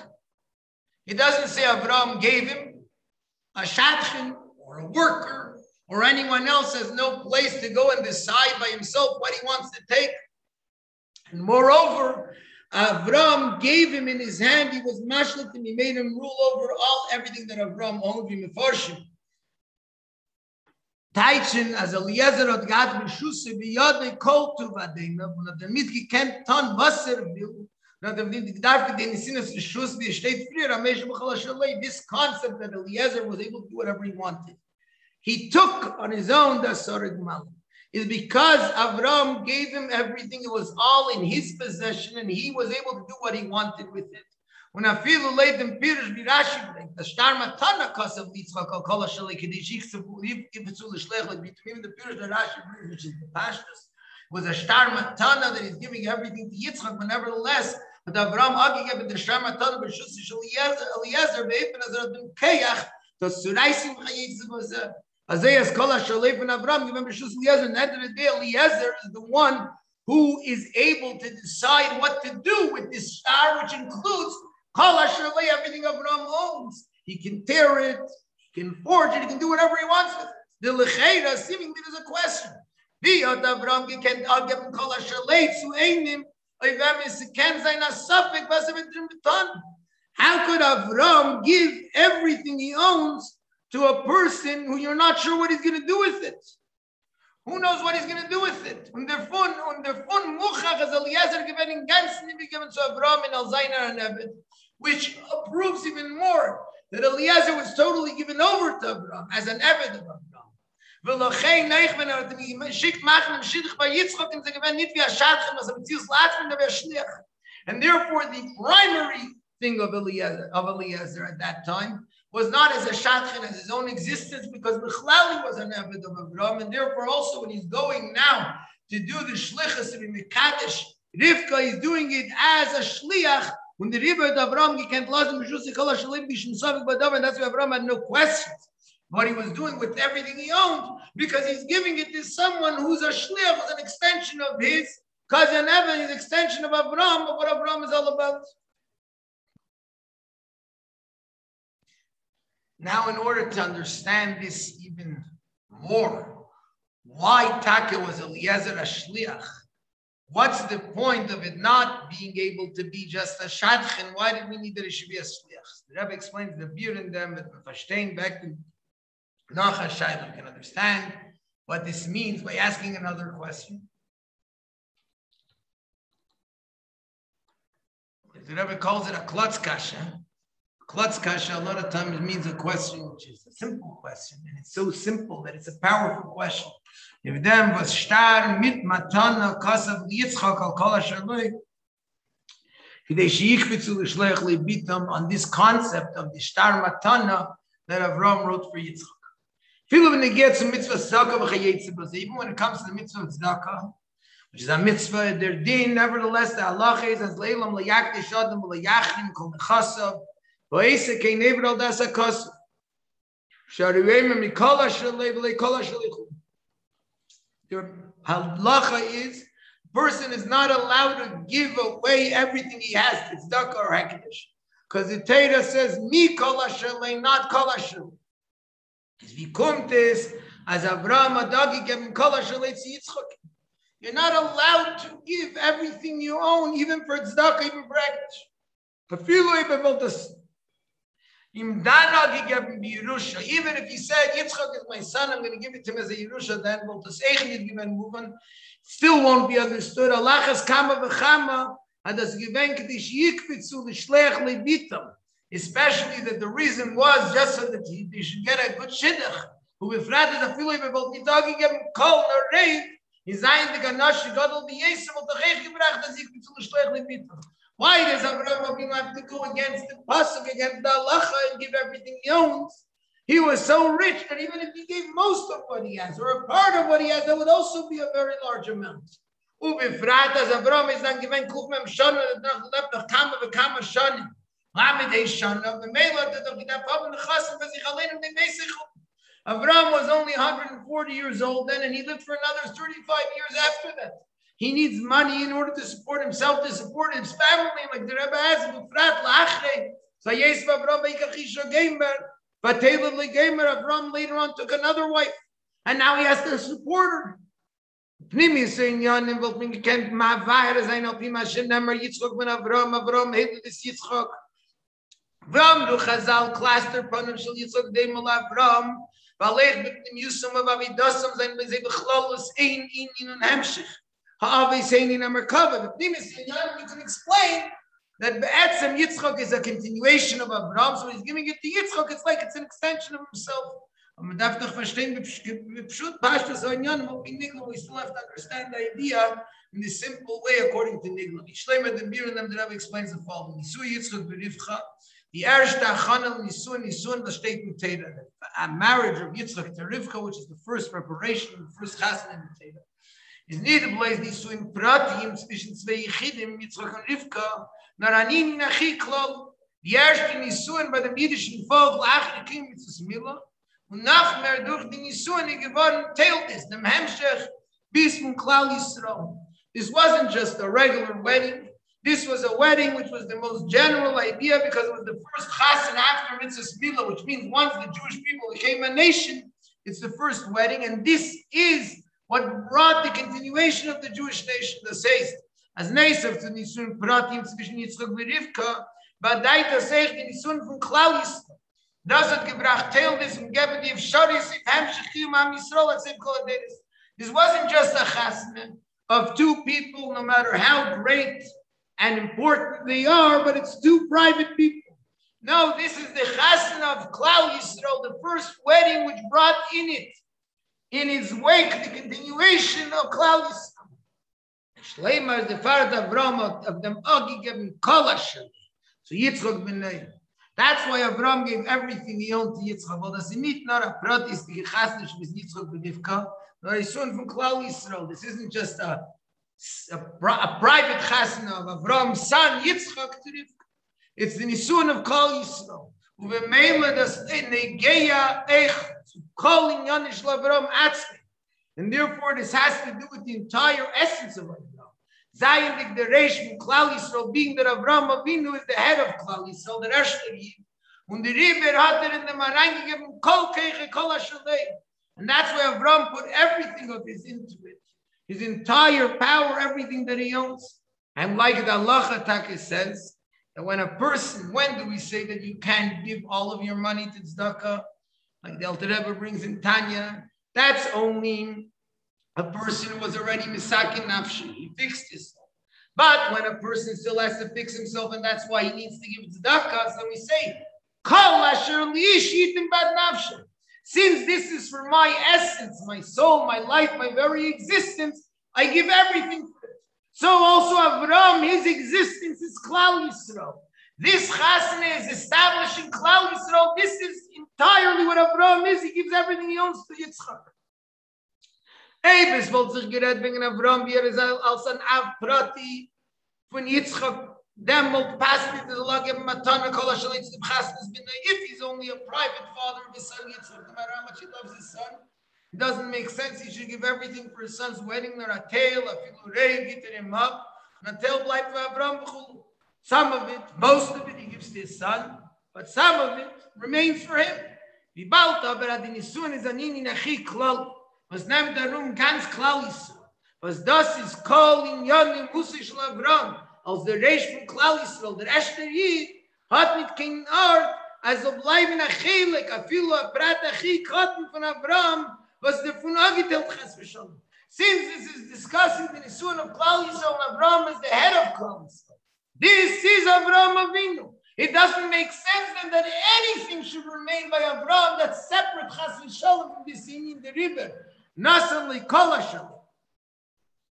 Speaker 1: he doesn't say Avram gave him a shadchan or a worker or anyone else has no place to go and decide by himself what he wants to take. And moreover, Avram gave him in his hand, he was mashlit and he made him rule over all everything that Avram owned him Teitschen, als Eliezer hat gehad mit Schusse, wie Jode kol tu vadena, und hat damit gekannt, ton Wasser will, und hat damit gedacht, den Sinne des Schuss, wie steht früher, am this concept that Eliezer was able to do whatever he wanted. He took on his own the Sorig Mal. Is because Avram gave him everything, it was all in his possession, and he was able to do what he wanted with it. Und a viele Leute Pirisch wie Rashi bringt, das starme Tanna Kassel Yitzchak al Kol Shali Kedish ich zu lieb gibt zu schlecht mit dem der Pirisch der Rashi bringt which is the pastors was a starme Tanna that is giving everything to Yitzchak but nevertheless but Abraham Agi gave the starme Tanna but Shus Eliezer Eliezer beibn as er dem Kayach das zu reisen Chayitz was Azayas Kol Shali von Abraham given Shus Eliezer and at the day Eliezer is the one who is able to decide what to do with this star which includes everything Avram owns. He can tear it, he can forge it, he can do whatever he wants with it. The Lecheira seemingly there's a question. Zu. How could Avram give everything he owns to a person who you're not sure what he's going to do with it? Who knows what he's going to do with it? Und der Fun, und der Fun Muchach, as Eliezer given in ganzen, given to Avram and Alzainer and Ebed which proves even more that Eliezer was totally given over to Abraham as an Eved of Abraham. And therefore, the primary thing of Eliezer, of Eliezer at that time was not as a shatchin, as his own existence, because Mechlali was an Eved of Abraham, and therefore also when he's going now to do the shlichus of Mekadesh, Rivka is doing it as a shliach when the Rebbe of Avram he can't Savik Badav, and that's why Avram had no questions what he was doing with everything he owned, because he's giving it to someone who's a shliach, who's an extension of his cousin Evan, his extension of Avram, of what Avram is all about. Now, in order to understand this even more, why Taka was Eliezer a shliach? What's the point of it not being able to be just a shadchan? Why did we need that it should be a shliach? The Rebbe explains the beer in them that verstehen back to Nach HaShaila can understand what this means by asking another question. The Rebbe calls it a klotz kasha. Klotz kasha, a lot of times means a question which is a simple question, and it's so simple that it's a powerful question. If them was star mit matana kasav Yitzchak al kol ashaloi, kidei sheyichbitzu l'shleich bitam on this concept of the star matana that Avram wrote for Yitzchak. Even when it gets to mitzvah tzedakah even when it comes to the mitzvah tzedakah, which is a mitzvah, their din, nevertheless, the halacha is as leilam leyakdish adam leyachim kol nechasav, v'ese kei never al das akasav. Shariwema mikol ashalei v'lei ashalichu. The halacha is, person is not allowed to give away everything he has to tzedakah or hakadosh. Because the Torah says, mi kol ashalei, not kol ashalei. Wie kommt es, as Abraham Adagi gave kol ashalei Yitzchak? You're not allowed to give everything you own, even for tzedakah, even for ekdesh. Even if he said Yitzchak is my son, I'm going to give it to him as a Yerusha, then will das Eichen given moving, still won't be understood. Allah has kama v'chama, hat das gewen kedish yikfitzu l'shlech levitam. Especially that the reason was just so that he, should get a good shidduch. Who if not, the feeling about talking him kol or rain, He zayn de ganash gadol bi yesem ot gekh gebracht dass ich mit zu schlecht mit Why does Abraham Avinu have to go against the pasuk against the halacha and give everything he owns? He was so rich that even if he gave most of what he has or a part of what he has, that would also be a very large amount. As Abraham is the Avram was only 140 years old then, and he lived for another 35 years after that. He needs money in order to support himself, to support his family, like the Rebbe has. But Tehwli Gamer Avram later on took another wife, and now he has to support her. Pnimi saying Yanim will think kennt ma vaher sein auf ihm Hashem nemer Yitzchok ben Avram Avram hevet es Yitzchok Avram du Chazal cluster panim shel Yitzchok deimel Avram Valech dem Yusum of Avidosam sein mit sie bechlolus ein in in und hemshich. You can explain that Be'etzem Yitzchok is a continuation of Abraham, so he's giving it to Yitzchok, it's like it's an extension of himself. Und we still have to understand the idea in the simple way according to Nigla. The and them, the Rebbe explains the following. Yisu Yitzchok berivcha, the erste Achanel Nisun Nisun the state in Teda, a marriage of Yitzchak to Rivka, which is the first preparation, the first chassan in Teda. Zwischen zwei Yitzchak und Rivka, dem Volk, Mitzvus Mila, dem bis Klal. This wasn't just a regular wedding, this was a wedding which was the most general idea because it was the first chassan after Mitzvah Mila, which means once the Jewish people became a nation, it's the first wedding. And this is what brought the continuation of the Jewish nation, the says, as Nesav to Nisun Pratim zwischen Yitzchak und Rivka, Badai das echt die Nisun von Klal Das hat gebracht, teil this und gebe die Fshoris, if Hamshichim Am Yisrael, as This wasn't just a chasna of two people, no matter how great and important they are, but it's two private people. No, this is the chasna of Klal Yisrael, the first wedding which brought in it, in its wake, the continuation of Klal Yisrael. Shleimah is the father of Avram of them Agi given Kolashel. So Yitzchak b'nei. That's why Avram gave everything he owned to Yitzchak. Well, das ist nicht nur a pratis, die chasna, mit Yitzchak b'nivka, nor a son from Klal Yisrael. This isn't just a a, a private chasna of Avram's son Yitzchak to Rivka. It's the nisun of Kol Yisrael. Uvemela das negeya ech calling Yanish Lavram Atzmi. And therefore, this has to do with the entire essence of Avram. Zayin the Resh Klal Yisrael, being that Avram Avinu is the head of Klal Yisrael, the Rosh Und die Riber hat er in dem reingegeben, kol keiche kol ashalei. And that's why Avram put everything of his into it. His entire power, everything that he owns. And like the Allah Taka says, that when a person, when do we say that you can't give all of your money to tzedakah? Like the Alter Rebbe brings in Tanya, that's only a person who was already misakin nafshi. He fixed himself. But when a person still has to fix himself, and that's why he needs to give tzedakah, so we say, Kol asher bad nafshi. Since this is for my essence, my soul, my life, my very existence, I give everything. So also Avram, his existence is Klal Yisrael. This chasna is establishing Klal Yisrael. This is entirely what Avram is. He gives everything he owns to Yitzchak. Eibes wollte sich gerät wegen Avram, wie er ist als ein Avprati von Yitzchak Then will pass me to the law, give him a ton of kol hashalit to the If he's only a private father of his son Yitzchak, no matter how much he loves his son, it doesn't make sense. He should give everything for his son's wedding. There a tail, a filurei, get him up, and a tail blight for Avram Some of it, most of it, he gives to his son, but some of it remains for him. Vibalta, aber adin isun is anini nachi klal. Was nehmt darum ganz klar ist. Was das ist kol in yonim musish lavram. als der Reis von Klal Yisrael, der erste Jid, hat mit kein Ort, als ob bleiben a Chilik, a filo a Prat a Chik, hatten von Abraham, was der von Agitelt Ches Vishon. Since this is discussing the Nisun of Klal Yisrael, Abraham is the head of Klal Yisrael. This is Abraham Avinu. It doesn't make sense then that anything should remain by Abraham that's separate Chas V'Shalom from this in the river. Nasan Kol HaShalom.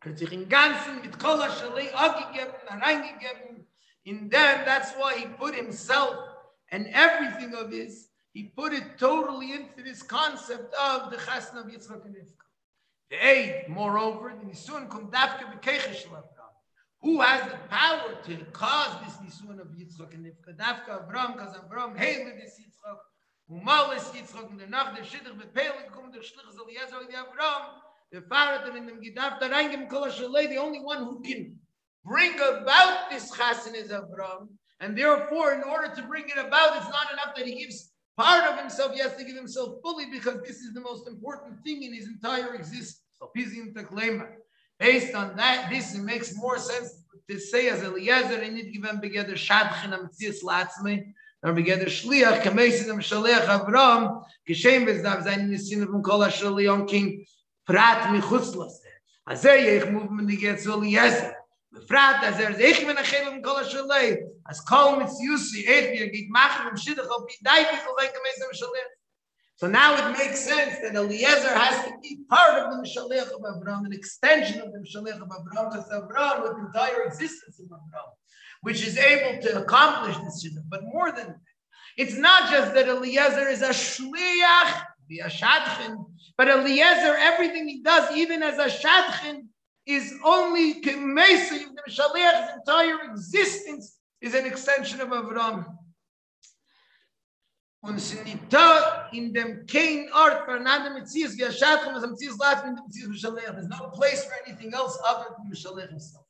Speaker 1: Er hat sich im Ganzen mit Kola Shalei abgegeben. In them, that's why he put himself and everything of his, he put it totally into this concept of the Chasna of Yitzchak and Rivka. The aid, moreover, the Nisun kum dafke b'keichesh Abraham. Who has the power to cause this Nisun of Yitzchak and Rivka? Dafke Abraham, because Abraham hated this Yitzchak. Umalis Yitzchak, in der Nacht der Schiddich, bepeilig, kum der Schlich, Eliezer, Abraham, the Farat in the Gidaf Tarangim Kolashalei, the only one who can bring about this chasen is Avram. And therefore, in order to bring it about, it's not enough that he gives part of himself, he has to give himself fully because this is the most important thing in his entire existence. Based on that, this makes more sense to say as Eliezer, I need to give him together Shadchin Amtzias Latzme, or together Shliach, Kamesim Shalech Avram, Kishem Bezdav Zayin Nisin from Kol HaShalion King, פראט מי חוצלס אז זיי איך מוב מן די גט זול יס פראט אז ער זיך מן חילם קול שליי אז קול מיט יוסי איך ווי גיט מאכן מיט שידער אויף די דייט פון זיין קמייסן שליי so now it makes sense that Eliezer has to be part of the Mishalech of Abraham, an extension of the Mishalech of Abraham, because Abraham with the entire existence of Abraham, which is able to accomplish this shidduch. But more than that, it's not just that Eliezer is a shliach, be a but Eliezer, everything he does, even as a shadchin, is only kemesa. The Shaliach's entire existence is an extension of Avram. Und sie nicht in dem kein Ort für einander Metzies, wie a Shadchin, was am Metzies lat in dem Mishalech. There's no place for anything else other than Mishalech himself.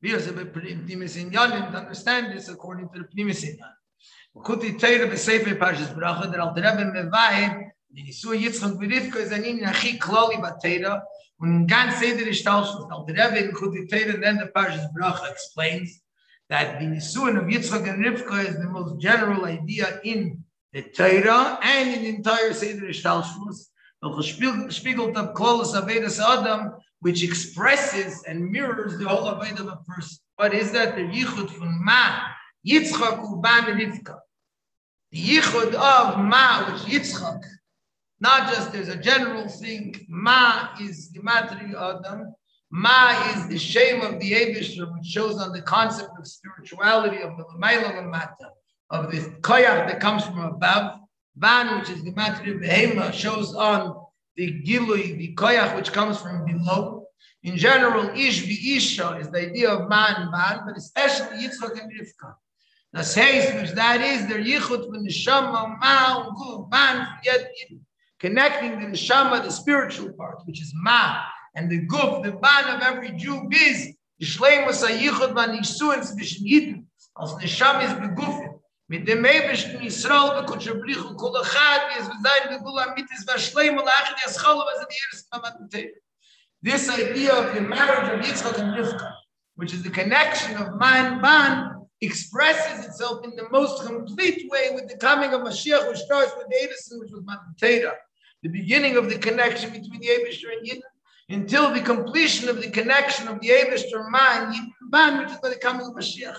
Speaker 1: We are the Pnimis Inyanim to understand this according to the Pnimis Inyanim. Kuti Teire Besefer Parshas Bracha, der Alter Rebbe Mevayim, die Nisu Yitzchak Berifka ist ein Ihnen Achi Kloli Batera und in ganz Seder ist auch so, der Rebbe in Chutitera and then the Parshas Bracha explains that the Nisu of Yitzchak and Rivka is the most general idea in the Torah and in the entire Seder Ishtalshus. Spiegelt Klolos Avedas Adam, which expresses and mirrors the whole Aved of a person. What is that? The Yichud from Ma, Yitzchak Uban Rivka. The Yichud of Ma, which Yitzchak, not just there's a general thing. Ma is the gematri adam. Ma is the shame of the Abishur, which shows on the concept of spirituality of the Lamaila Mata, of the koyach that comes from above. Van, which is gematri behema, shows on the gilui, the koyach which comes from below. In general, ish isha is the idea of man van, but especially Yitzchak and Rivka. The says which that is their yichud from the shama, ma, gu, van, yet connecting the neshama, the spiritual part, which is ma, and the guf, the ban of every Jew is the shleimus hayichud man als neshama is begufin, mit dem Yisrael, be es be gula chala, was it yeres, ma matan teira. This idea of the marriage of Yitzchak and Rivka, which is the connection of man, man, expresses itself in the most complete way with the coming of Mashiach, which starts with Ebersten, which was Matan Teira. The beginning of the connection between the Eberster and Yidden, until the completion of the connection of the Eberster man, Yidden, man, which is by the coming of Mashiach.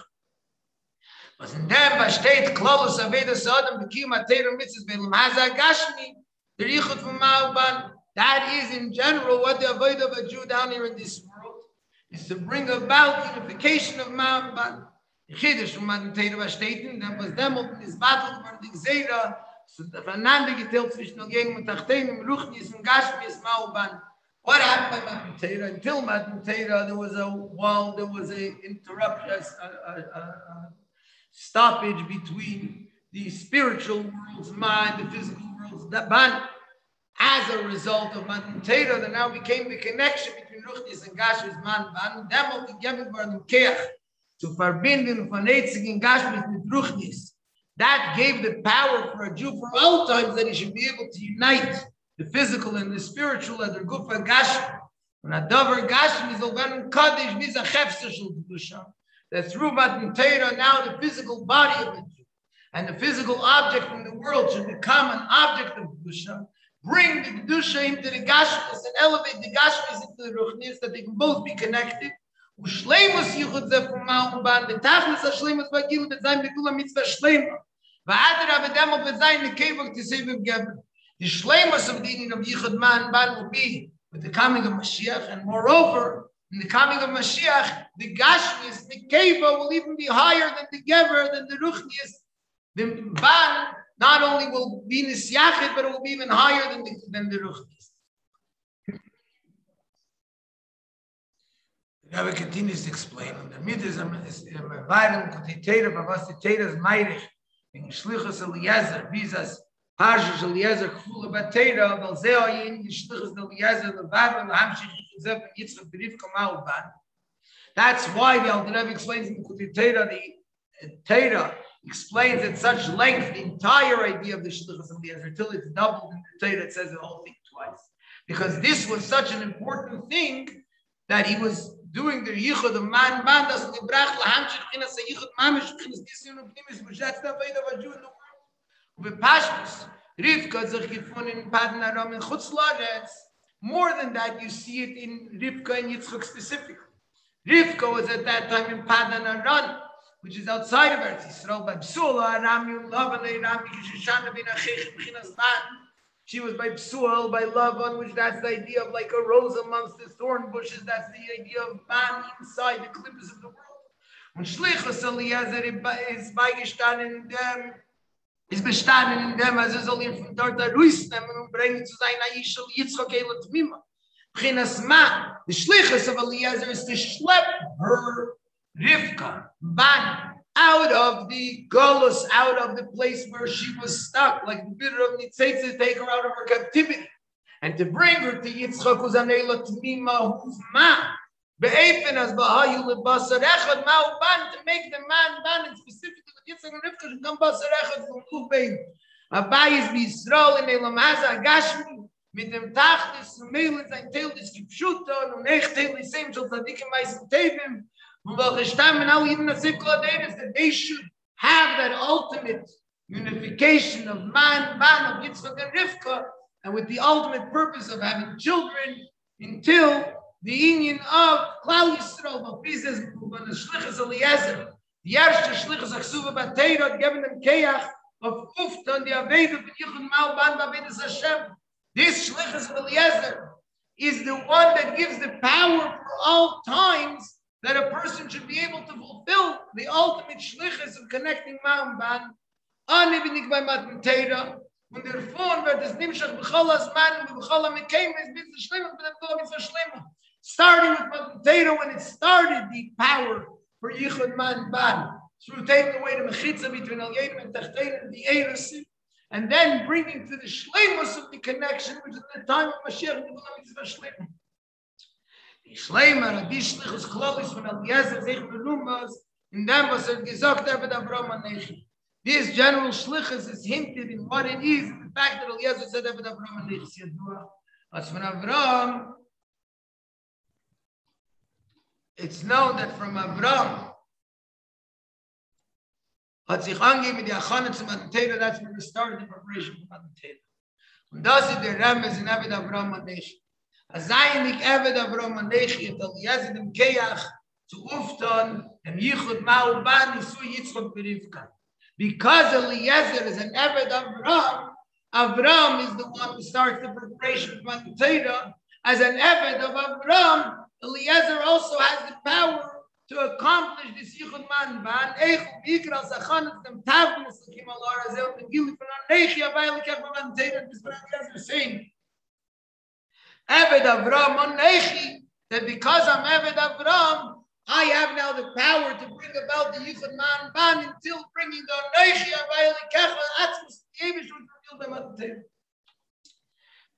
Speaker 1: Was in dem was steht klaus a weder sagen bekim a teir mit es beim haza gashmi der ich von mauban that is in general what the avoid of a jew down here in this world is to bring about unification of mauban khidish um man teir was steht in dem was dem und is battle von die zeira so der vernande geteilt zwischen gegen und tachten im luch diesen gashmi is mauban What happened by Matan Teira? Until Teira, there was a wall, there was a interruption, a, a, a, a stoppage between the spiritual world's mind, the physical world's ban. As a result of Matan Torah, there now became the connection between Ruchnis and Gashmis man ban. Demol gegeben worden Keach zu verbinden von and Gashmis mit Ruchnis. That gave the power for a Jew for all times that he should be able to unite the physical and the spiritual and the Gufa Gashmi. When a Dover Gashmi is a Kaddish, is a Chefsa Shul Kedusha that through Matan Torah now the physical body of the Jew and the physical object in the world should become an object of Kedusha, bring the Kedusha into the Gashmis and elevate the Gashmis into the Ruchnis, that they can both be connected. ושלימוס ייחוד זה פורמל ובן, ותכלס השלימוס בגיל בזין בגול המצווה שלימה. ואדרה בדמו בזין נקבוק תסבב גבר. The shlemus of the union of Yichud Man Ban will be with the coming of Mashiach, and moreover, in the coming of Mashiach, the Gashmis, the Keva will even be higher than the Gever, than the Ruchnias. The Ban not only will be Nisyachid, but it will be even higher than the, than the Ruchnias. The Rebbe continues to explain, and the Mitzvah is Vayram Kutitera, Bavas Titera is Meirich, in Shlichus Eliezer, Eliezer, Kfula Batera, Valzeo Yin, Shlichus Eliezer, Levav, Hamshich, that's why the Alter Rebbe explains in the Torah, the Torah explains at such length the entire idea of the Shlichus of Ezra, until it's doubled in the Torah, it says the whole thing twice. Because this was such an important thing that he was doing the Yichud of man, man, das gebracht, lahamshich, chinas, Yichud, mamish, chinas, da, vayda, vajju, in the V'pashtus, Rivka, sich gefunden in Padnaram, in Chutz Loretz, more than that, you see it in Rivka and Yitzchak specifically. Rivka was at that time in Padan Aram, which is outside of Eretz Yisrael, by Psula, Aram, Lavan, Aram, Kishishana, bin Achich, Bchinas Ban. She was by Psuel, by love. Lavan, which that's the idea of like a rose amongst the thorn bushes. That's the idea of man inside the clippers of the world. When Shlichus Eliezer is by beigestanden in dem, ist bestanden in dem, also soll ihn von dort herausnehmen und bringen zu seiner Ischel Yitzchak Eilat Mima. Chinas Ma, the Shlichus of Eliezer is to schlep her Rivka, Ban, out of the Golus, out of the place where she was stuck, like the bitter of Nitzitz to take her out of her captivity, and to bring her to Yitzchak Uzanela Tmima, Ma, Be'efen as Bahayu Lebasar Echad Ma Ban, to make the man ban, and specifically Yitzchak and Rivka should come Basar Echad from Kubein. Abayis B'Yisrael in Elam Haza Gashmi, mit dem Tag des Meiles ein Teil des Gipschuta und echt Teil des Seim shal Tzadikim Meisen Tevim, und welche stammen alle in der Sikla Dedes, that they should have that ultimate unification of man, man, of Yitzchak and Rivka, and with the ultimate purpose of having children until the union of Klal Yisrael, but please says, the Bateira, had given them Keach Aveda, Bavedas Hashem. This Shlichus Eliezer is the one that gives the power for all times that a person should be able to fulfill the ultimate Shlichus of connecting Mount Ban, Anibinik by Matan Teira, und der Fon wird es Nimshach B'chol Azman, B'chol HaMekem, es HaMekem, starting with Matan Teira, when it started the power for Yichud Man Ban, through taking away the Mechitza between Al Yedim and Tachtein and the Eresim, and then bringing to the Shlemus of the connection, which is the time of Mashiach, the B'chol HaMekem Shlimah. Die Schleimer, die Schlichus Klolis von Eliezer, sich benummers, in dem, was er gesagt hat, Avram Anechi. This general shlichus is hinted in what it is, the fact that Eliezer said Eved Avram and Nechis Yadua. As from Avram, it's known that from Avram, hat sich angegeben die Achane zum Atentera, that's where we started the preparation for Atentera. Und das ist der Remes in Eved Avram. Als sei nicht Eved Avram und Nechis, Eliezer dem Keach zu Ufton, dem Yichud Ma'u Ban, Isu Yitzchok Berivkan. Because Eliezer is an Eved Avram, Avram is the one who starts the preparation for Torah. As an Eved of Avram, Eliezer also has the power to accomplish this Yichud Man Ban. Eichu Azel what Eliezer. Eved Avram on that because I'm Eved Avram, I have now the power to bring about the Yichud Man Ban until bringing the Neichi Avayel reveal them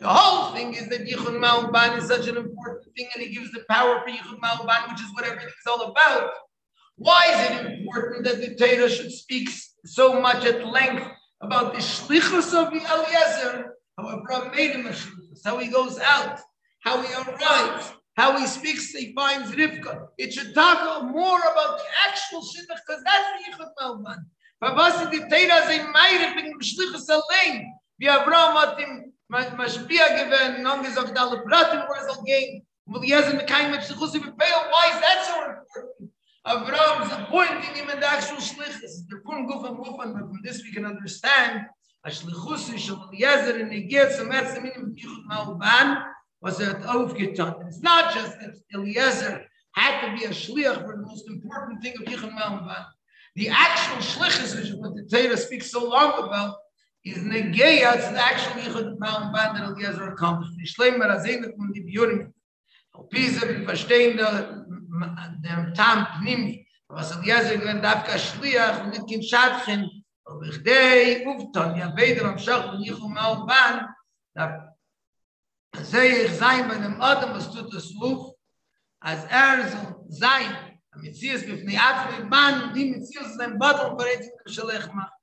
Speaker 1: The whole thing is that Yichun Malban is such an important thing and it gives the power for Yichun Malban, which is what everything is all about. Why is it important that the Torah should speak so much at length about the Shlichus of the Eliezer? How Abraham made him a Shlichus, how he goes out, how he arrives, how he speaks, he finds Rivka. It should talk more about the actual shidduch, because that's the Yichud Malban. But was the Teira is a meire wegen dem Schlichus allein, wie Abraham hat ihm Mashpia given, non gesagt alle Pratim, wo er soll gehen, wo die Jesu mit keinem mit Schlichus überpeil, why is that so? Abraham is appointing him in the actual Schlichus. The Pun Guf and Wufan, but from this we can understand, a Schlichus is Shal Eliezer, and he gets some Erzim in Yichud Malban, was it aufgetan. It's not just that Eliezer had to be a shliach for the most important thing of Yichud Malban. The actual shlichus, which is what the Torah speaks so long about, is negeya to the actual Yichud Malban that Eliezer accomplished. Die Schleimer Azenet von die Bjurim. Pisa, wir verstehen der, der Tam Pnimi, was Eliezer gewinnt, dafka shliach, und nicht kein Schadchen, ובכדי אובטון יבד רמשך וניחו מאובן, sehe ich sein bei dem Adam, was tut das Ruf, als er so sein, am Metzies bifnei Atme Ban, die Metzies ist ein Bottle, aber jetzt ist Shalech macht.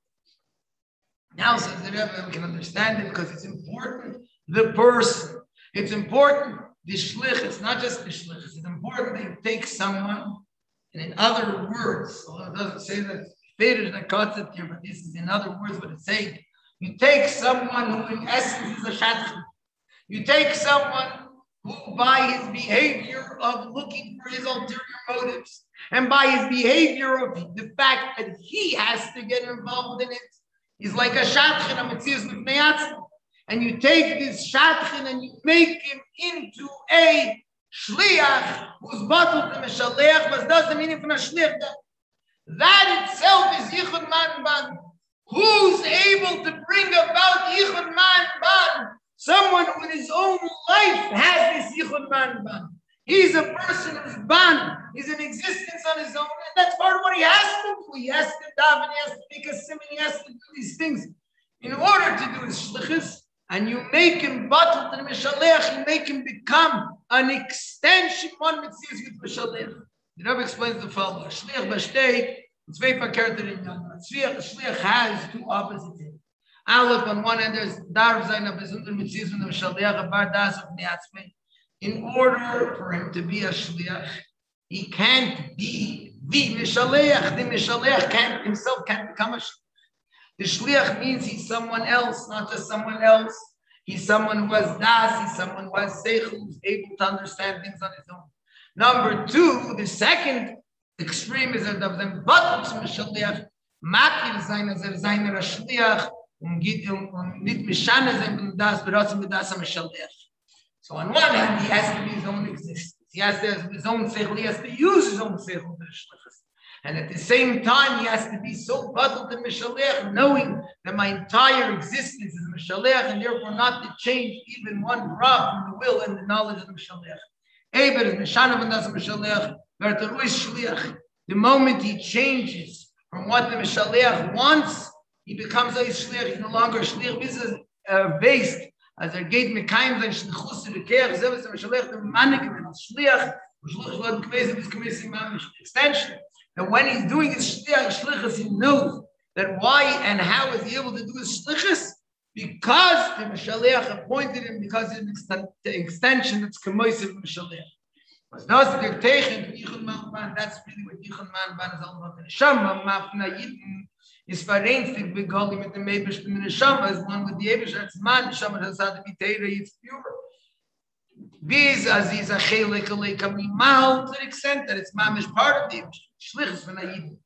Speaker 1: Now, says the Rebbe, we can understand it because it's important, the person. It's important, the shlich, it's not just the shlich, it's important that you take someone, and in other words, although it doesn't say that Fedish that concept here, but this is in other words what it's saying. You take someone who in essence is a shadchan, you take someone who, by his behavior of looking for his ulterior motives, and by his behavior of the fact that he has to get involved in it, he's like a shatchin, a mitzias with And you take this shatchin and you make him into a shliach who's bottled to meshaleach, but does the meaning from a shliach. That itself is yichud man ban. Who's able to bring about yichud man ban? Someone who in his own life has this yichud man ban. He's a person who's ban. He's in existence on his own, that's part of what he has to do. He has to daven, he has to make a simon, he has to do these things in order to do his shlichus. And you make him battle to the mishalech, you make him become an extension one mitzias with mishalech. The Rebbe explains the following: Shliach b'shtei, zwei verkehrte in Shliach, Shliach has two opposites. Aleph on one end, there's darv zayin of besonder mitzias with mishalech, a bar das of niatzmei. In order for him to be a shliach, he can't be the mishalech. The mishalech can't himself can't become a shliach. The shliach means he's someone else, not just someone else. He's someone who has das, he's someone who has seichel, who's able to understand things on his own. Number two, the second extreme is of them but zum shliach makil sein as sein er shliach um git um nit mishane sein das berotzen mit das am shliach. So on one hand, he has to be his own existence. He has to have his own seichel, he has to use his own seichel for shlichus. And at the same time, he has to be so bottled to Mishalech, knowing that my entire existence is Mishalech, and therefore not to change even one drop from the will and the knowledge of Mishalech. Eber is Mishanav and das Mishalech, the moment he changes from what the Mishalech wants, he becomes a Shliach, he's no longer Shliach. This is uh, based, as er geht mit keinem sein Shlichus zu bekehr, so ist der Mishalech der Mannig, Shliach, Shliach wird gewesen, bis gewesen, extension that when he's doing his shlichus, he knows that why and how is he able to do his shlichus? Because the Mishaleach appointed him, because of the extension that's commoisive Mishaleach. Was das der Tegen Yichud Man, that's really what Yichud Man is all about. The Neshama, Mafna Yidin, is vereinzigt begoldi mit dem Ebesh, and the Neshama is one with the Ebesh, that's man, Neshama has had to be Teira, it's pure. Biz Aziz Achelik Aleka Mimal, to the extent that it's mamish part of the Ebesh. Schlichus von Ayid.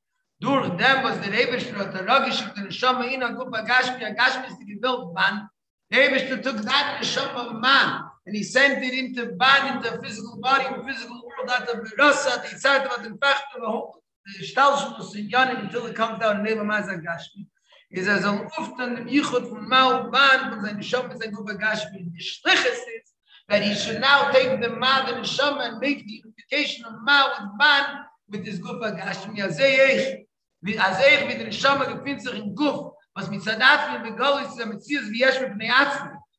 Speaker 1: Durch dem, was der Eberster hat, der der Neshama in a Gupa Gashmi, a Gashmi is the gewillt man. The Eberster took that Neshama man, and he sent it into ban, into a physical body, physical world, out of the Rasa, the Yitzhak, of the fact of the whole, the Shtalshus in Yanim, until it comes down, Neva Maza Gashmi. Is as a uft an dem Yichud von Mao Ban, von seine Neshama, sein Gupa Gashmi, the Shlichus is, that he should now take the man and Neshama and make the unification of Mao with Ban, mit des gufa gashmi azeh wie azeh mit der shama gefindt sich in guf was mit sadat mit begol ist mit sie wie es mit neats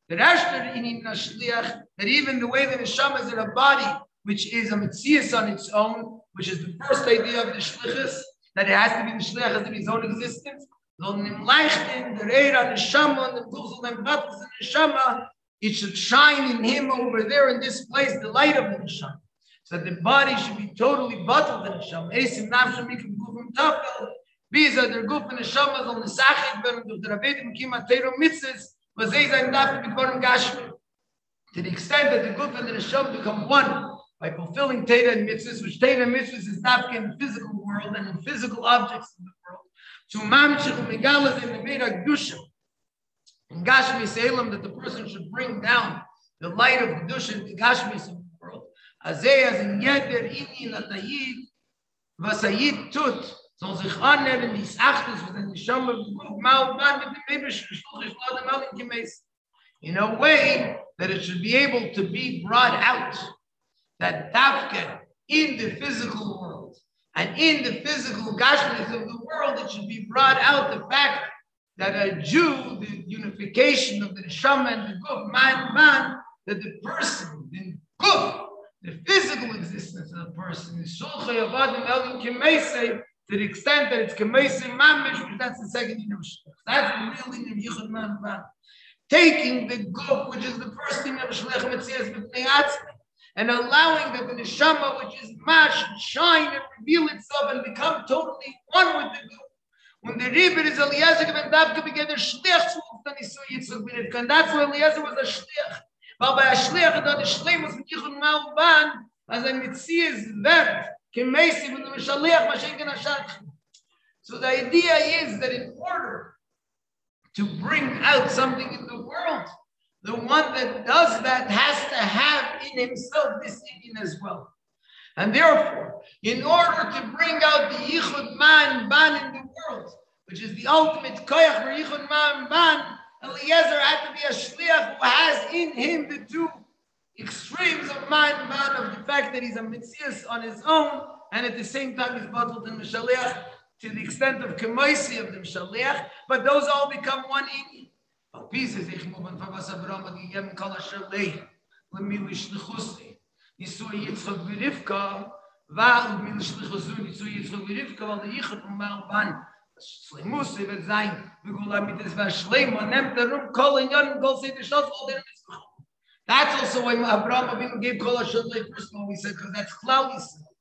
Speaker 1: der erste in in shliach that even the way that the shama is in a body which is a mitzias on its own which is the first idea of the shlichus that it has to be the to be his own existence so in leichten der era the shama and the guf and the shama it should shine in him over there in this place the light of the shama so the body should be totally bottled in Hashem. Esim nafshem mikim gufim tafel. Biza der guf in Hashem is on the sachit ben durch der Rabbedim kima teiro mitzvahs was they sein dafür Borum Gashmi. To the extent that the guf and the Hashem become one by fulfilling Teda and mitzvahs, which Teda and mitzvahs is not in the physical world and in physical objects in the world. To mamshich u'megalas in the Meda Gdushim. In Gashmi Salem that the person should bring down the light of Gdushim, the Gashmi azay az in yeder in in la tayid was ayid tut so sich annehmen die achtes mit den schamme mal ban mit dem not mal in gemäß in a way that it should be able to be brought out that dafke in the physical world and in the physical gashmis of the world it should be brought out the fact that a Jew, the unification of the Neshama and the Guf, man, man, that the person, the Guf, the physical existence of the person is shulchay avadim elim kemesei to the extent that it's kemesei mamish, which that's the second in of That's the real of yichud man man. Taking the guf, which is the first thing of shlech metzias b'pnei and allowing that the neshama, which is mash, shine and reveal itself and become totally one with the guf. When the Rebbe is Eliezer and Davka the zu uftan isu yitzchak and that's why Eliezer was a shliach. weil bei Schleich da der Schleim was mit ihren Mal ban als ein Metzies wird kemeisi mit the was ich kann sagen so the idea is that in order to bring out something in the world the one that does that has to have in himself this in as well. And therefore in order to bring out the yichud man ban in the world which is the ultimate koyach for yichud man ban Eliezer had to be a shliach who has in him the two extremes of man of the fact that he's a mitzias on his own, and at the same time he's bottled in the shaliach to the extent of kemoisi of the shaliach, but those all become one in pieces ich yitzchak berivka va und mi lishlichusi nisu yitzchak berivka weil der yichot mal ban gut mit war nimmt der Rum die Schatz, all That's also why Abraham Avinu gave kol ha-shalei first one, we said, because that's cloudy.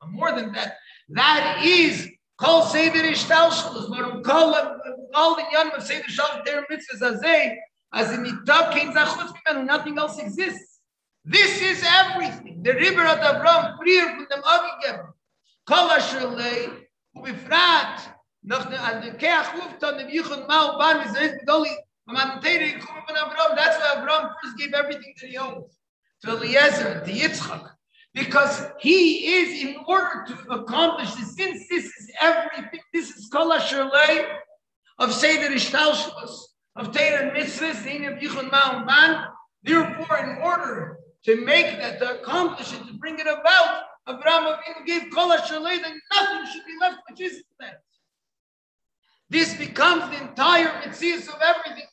Speaker 1: More than that, that is kol seder ishtalshalus, warum kol, all the Jahren of seder shalom, der mitzvahs as in mitab kein zachutz mimenu, nothing else exists. This is everything. The river of Abraham, prier from them agigeben. Kol ruft an dem yichon mal ban is es doli man teire kommen von abram that's why abram first gave everything to the own to eliezer to yitzchak Because he is, in order to accomplish this, since this is everything, this is Kol Asherlei of Seder Ishtalshus, of and Mitzvahs, the of Yichud Ma'am Therefore, in order to make that, to accomplish it, to bring it about, Abraham Avinu gave Kol Asherlei that nothing should be left which is that. This becomes the entire mitzvah of everything.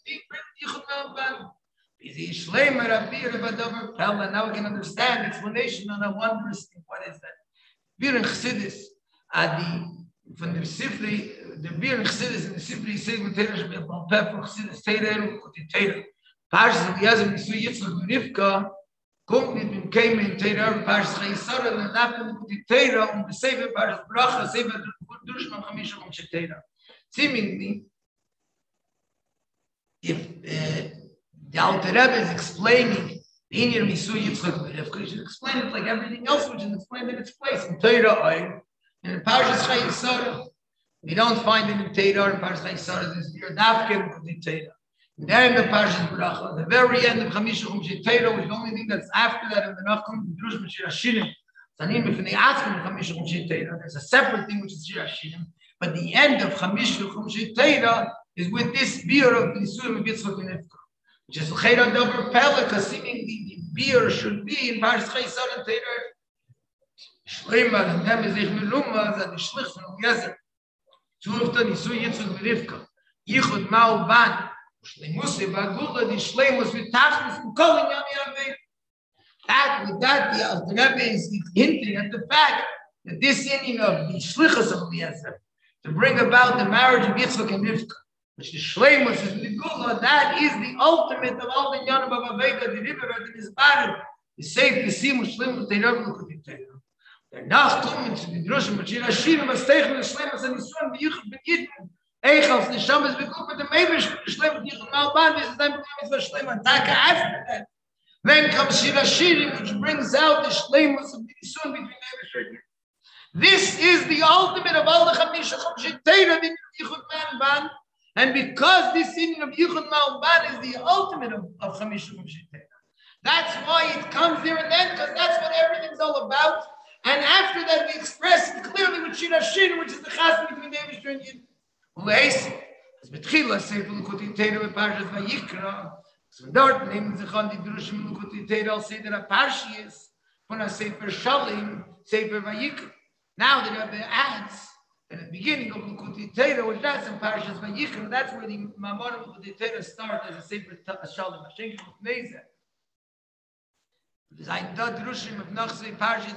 Speaker 1: Yichud Ma'am Ban. Now we can understand explanation on a wondrous thing. What is that? In Chassidus, von dem Sifri, der Wir in Chassidus, in Sifri, says mit Teira, Shabbat Balpeh, for Chassidus, Teira, Eru, Kuti Teira. Parshas of Yazim, Nisu Yitzchak, Rivka, kommt mit dem Keim in Teira, Eru, Parshas Chayei Sara, und nach dem Kuti Teira, und besefe Parshas Bracha, sefe Durshman Chamisha, und Teira. Seemingly, if uh, the Alter Rebbe is explaining the Inyan Misu Yitzchak Berevka. He should explain it like everything else, which is explained in its place in Oy and in Parshas Chayei Sara. We don't find the it in and Parshas Chayisara. There's the Yerdavkim of the Torah. And then the Parshas Bracha, the very end of Chamisha Chum Torah, which is the only thing that's after that, and the Nachum Drush Mashir Hashinim. Zanim if in the Atzkim of Chamisha Chum Torah, there's a separate thing which is Shir Hashinim. But the end of Chamisha Chum Torah is with this beer of Nisuim Yitzchak Berevka which is Chayra Dover Pele, because seeming the, beer should be in Parshas Chaysar and Terer. Shleimer, and them is ich meluma, that the Shlich from Yezer. Zurfta nisu Yitzud Berivka. Yichud Mao Ban. Shleimusi Bagula, the Shleimus with Tachlis and calling Yami Avei. That, with that, the Alter is hinting at the fact that this union of the Shlichus of Yezer, to bring about the marriage of Yitzchak and Rivka, which the Shleimus is Nigula, that is the ultimate of all the Yonim of Aveda, the river the Mizbarim, the safe to see Muslim, the Yonim of the Torah. Danach kommen zu den Droschen, mit Shira Shirim, was Teichen, des Shleimus, an Yisuan, wie Yuchit ben Yidden, Eich auf den Shammes, wie Kup, mit dem Eibisch, Shleimus, Yuchit Malban, wie es dann bekommen ist, Shleimus, and Taka after that. Then comes Shira Shirim, which brings out the Shleimus of Yisuan between Eibisch and This is the ultimate of all the Chamisha Chumshit Teira, the Yuchit Malban, and because this union of Yichud Ma'uban is the ultimate of, of Chamishim That's why it comes there and then, because that's what everything's all about. And after that, we express it clearly with Shira Shin, which is the chasm between David and Yid. Es betchila Sefer Lukutin Teira with Parshas Vayikra. So dort nehmen sich an die Drushim Lukutin Teira als Seder Parshiyas von a Sefer Shalim, Sefer Vayikra. Now the Rebbe adds, in the beginning of Lukuti Teira, which that's in Parashas Vayikra, that's where the Mamon of Lukuti Teira start as a separate Shalom. Hashem Neza. Zayin da drushim of Nachse Parashas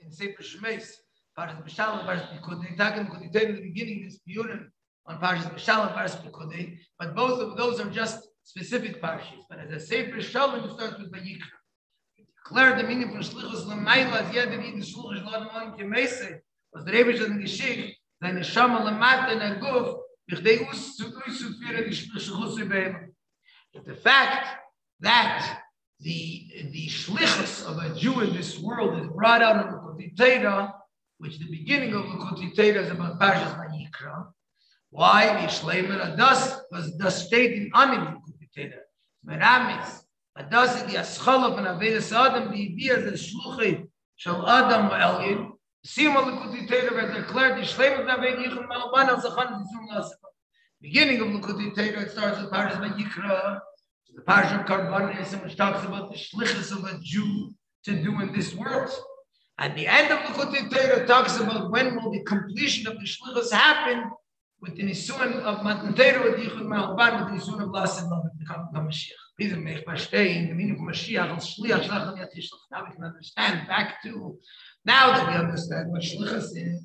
Speaker 1: in Sefer Shmeis, Parashas B'Shalom, Parashas B'Kudei, Takim Teira, in the beginning is Piyurim on Parashas B'Shalom, Parashas B'Kudei, but both of those are just specific parashas. But as a Sefer Shalom, it starts with Vayikra. Declare the meaning from Shlichus L'mayla, as Yedin Yidin Shlichus L'adamon Kemesei, was der Rebbe schon geschickt, seine Schamme le Mate in der Guf, ich dei us zu us zu führen, die Schlusse bei ihm. The fact that the, the shlichus of a Jew in this world is brought out of the Kotitera, which the beginning of the Kotitera is about Parshas Vayikra. Why? The Shleimer Adas was the state in Anim in Kotitera. Meramis, Adas is the Ascholov and Avedas Adam, the is the Shluchi Shal Adam Elgin, Sima Lukuti Teda where declared the Shlem of Naved Yichum Malaban al Zachan Zizum Nasifa. Beginning of Lukuti Teda, it starts with Parshas Vayikra, the Parsha of Karbanis, which talks about the shlichus of a Jew to do in this world. At the end of Lukuti Teda, talks about when will the completion of the shlichus happen with the Nisuan of Matan Teda with Yichum Malaban, with the Nisuan of Lasid Love, the coming of Mashiach. These are Mech Bashtei, the meaning of Mashiach, al Shliach, Shlacham Yatishlach. Now we can understand back to now that we understand what shlichus is,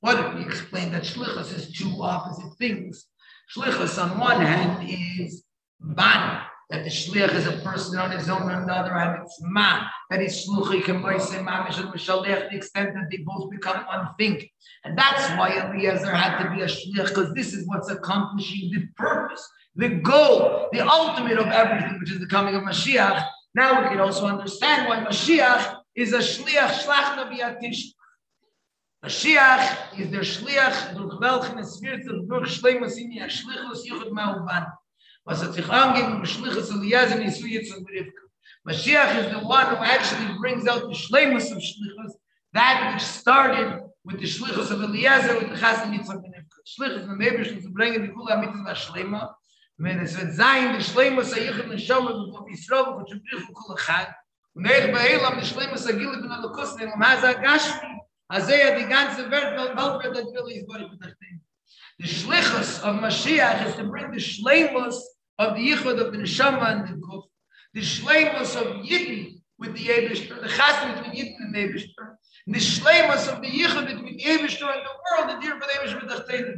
Speaker 1: what if we explain that shlichus is two opposite things? Shlichus on one hand is ban, that the shlich is a person on his own, on the other hand it's man, that is shluchi kemboise mamish and mishalech, the extent that they both become one thing. And that's why Eliezer had to be a shlich, because this is what's accomplishing the purpose, the goal, the ultimate of everything, which is the coming of Mashiach. Now we can also understand why Mashiach is a shliach shlach nabi atish. Mashiach is der shliach durch welchen es wird durch schlimmes in ihr shlichus yuchot ma'uban. Was hat sich angegeben, mit shlichus Eliezer in Isu Yitzhak Berivka. Mashiach is the one who actually brings out the shleimus of shlichus, that which started with the shlichus of Eliezer, with the chasam Yitzchak ben Shlichus, the Meibishn, to bring the Kula Mitzvah Shlema, wenn es wird sein, die shleimus ayichim neshama, und Yisrael, und Shabbrich, und Kula Chag, und Eich Be'elam, die shleimus agili ben Alakus, und Maza Gashmi, Azaya, die ganze Welt, weil Weltwelt, das will ich, Baruch, The shlichus of Mashiach is to bring the shleimus of the yichud of the neshama and the kuf, the shleimus of Yidden with the Eberster, the chasm between Yidden and the Eberster, the shleimus of the yichud between Eberster and the world, the dear for the Eberster with the Chteden.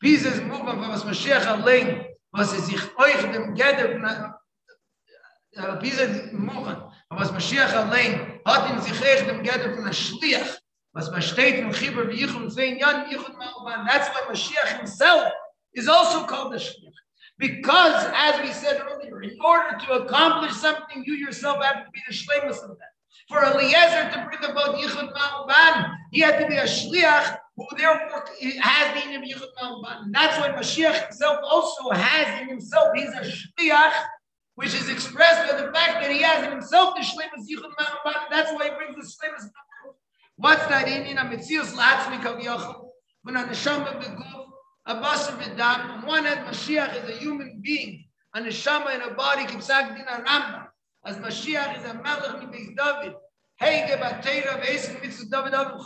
Speaker 1: Pieces move on from Mashiach allein, was es sich euch dem Geder, uh, uh, Pieces move on, was Mashiach allein hat in sich euch dem Geder von der Schliach, was man steht in Chibur wie Yichud Zein Yan Yichud Malban. That's why Mashiach himself is also called the Shliach. Because, as we said earlier, in order to accomplish something, you yourself have to be the Shlemus of that. For Eliezer to bring about Yichud Malban, he had to be a Shliach who therefore has the name of Yichud Malban. That's why Mashiach himself also has in himself, he's a Shliach, which is expressed by the fact that he has in himself the Shlemus Yichud Malban. That's why he brings the Shlemus What's that in a mitzius latzmi kaviyachol? When a neshama beguf, a basar v'dam, on one hand Mashiach is a human being, a neshama in a body, kipsak din a ramba, as Mashiach is a melech mi beis David, heige batera v'esik mitzvah David avim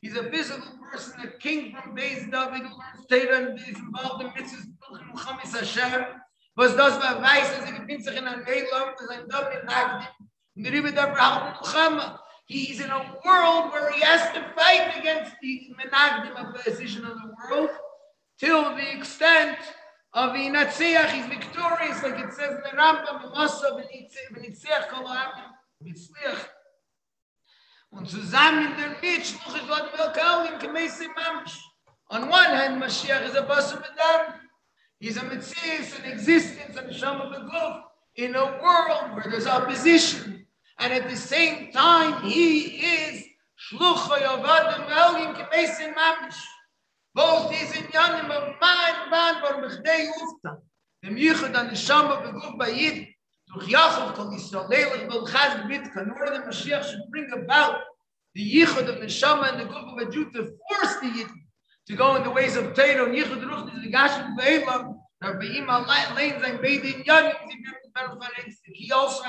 Speaker 1: He's a physical person, a king from Beis David, who learns Torah and is involved in mitzvahs, Bilchim Chamis Hashem, was das bei Weiß, als er gebinnt sich in ein Eilam, das ein David Nagdim, und der Rebbe der Brahman Muhammad, He's in a world where he has to fight against the menagdim of the decision of the world till the extent of the Natziach, he's victorious, like it says in the Rambam, Masa v'nitziach kol ha'amim, v'tzliach. Und zusammen in der Mitte, Shluch is Gott Melkalim, Kemesi Mamish. On one hand, Mashiach is a Basar B'dam. He's a Metzias, an existence, an Neshama B'guf, in a world where there's opposition, and at the same time he is shluchoy of Adam Elohim kemesin mamish. Both these in yanim of man, man, bar bechdei ufta. Dem yichud an neshama beguf bayid, durch Yaakov kol Yisrael, leilig bel chaz bit, kanor the Mashiach should bring about the yichud of neshama and the guf of a Jew to force the yid to go in the ways of Torah, and yichud ruch is the gashim be'elam, Rabbi Ima lein zayn beidin yanim, he also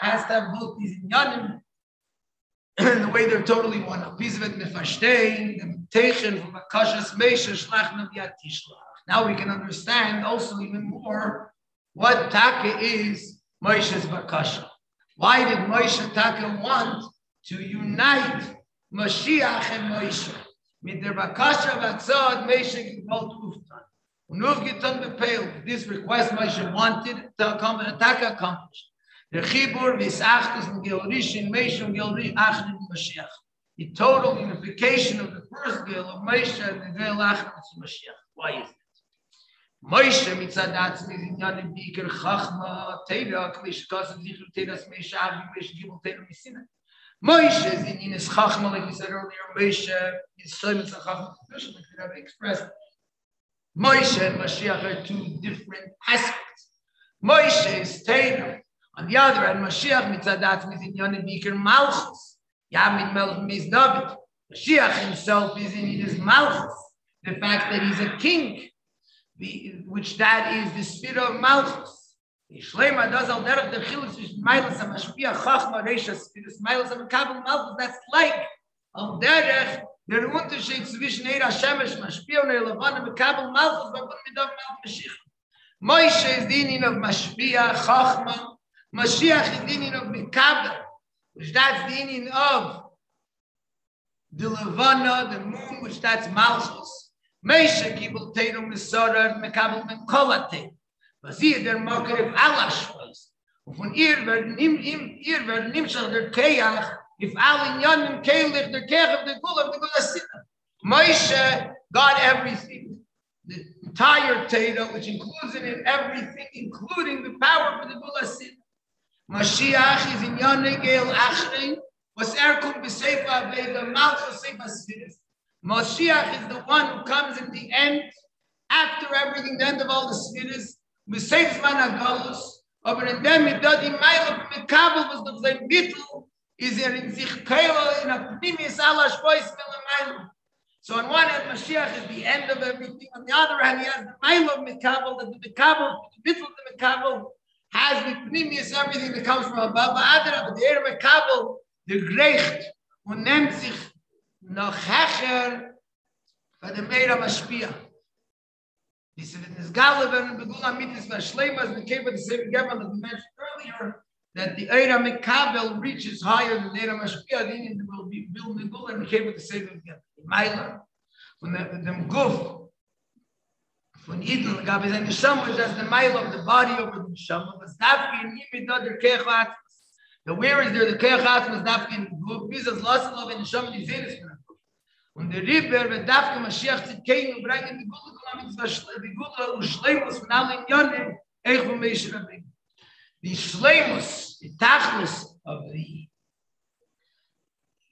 Speaker 1: has to have both these inyanim the way they're totally one. Mefashtein, from akashas meisha shlach yat Now we can understand also even more what taka is Moshe's bakasha. Why did Moshe taka want to unite Mashiach and Moshe? Mit der bakasha vatzad Moshe gebolt uftan. This request Moshe wanted to accomplish, to accomplish. The chibur v'isachtus m'georishin meishim geori achrim Mashiach. The total unification of the first gil of Moshe and the gil achrim Mashiach. Why is it? Moshe mitzad atzmi zinyan bikir chachma teira klish kasan zichru teiras Moshe avi Moshe gibel teira misina. Moshe is chachma like we said earlier. Moshe is so mitzad chachma. Moshe like we have expressed. Moshe and Mashiach are two different aspects. Moshe is Torah. On the other hand, Mashiach mitzadat is in Yonim Bikir Malchus. Yamid Melch Mis David. Mashiach himself is in his Malchus. The fact that he's a king, which that is the spirit of Malchus. Shlema does al derech the chilus is Milas HaMashpia Chachma Reisha Spirit Milas HaMakabel Malchus. That's like al derech Der Unterschied zwischen Eira Shemesh, Mashpia und Eira Levana, Mekabel Malchus, Babun Midav Mal Mashiach. Moshe is dining of Mashpia, Chachma. Mashiach is dining of Mekabel, which that's dining of the Levana, the moon, which that's Malchus. Meshe kibel Teiru Mesora, Mekabel Mekolate. Was hier der Mokker auf Allah schweißt. Und von ihr werden, ihr werden nimschach der Keach, if all in the Kech of the Gul of the Gul Asina. Moshe got everything. The entire Torah, which includes in it everything, including the power for the Gul Asina. Mashiach is in Yanim Gel Achrin, was Erkum B'Seifa Veda Malchus Seifa. Mashiach is the one who comes in the end, after everything, the end of all the Sfiris, B'Seif Man Agalus, Aber in dem mit dort im was doch sein Bittel is er in sich in a Pnimis Allah Shpois Mele So on one hand, Mashiach is the end of everything. On the other hand, he has the Meile of Mikabel, the Mikabel, the Bittel of the Mikabel, has the Pnimis, everything that comes from above. The Ere Mikabel, the Grecht, und nennt sich noch Hecher für den Meira Mashpia. This is this Galavan and Begula Mitzvah Shleimas, the Keva, the same Gebel that we mentioned earlier, that the Eira Mekabel reaches higher than the Eira Mashpia, the Indian will be Bill Megula and the Keva, the same Gebel. Maila, when the, dem Guf, von Eden, gab es eine Neshama, that's the Maila of the body over the Neshama, was Dafki and Yimid Dodder Keach The where is there the Keach Atmas Dafki and Guf, Bizas Lost Love and Neshama, die Zeres von Und der Ribber wird Dafki Mashiach Zitkein und bringen die Gula die Gula und Schleimus von allen Jönnen, Eich von Meisher Rabbein. Die Schleimus, die Tachlis of the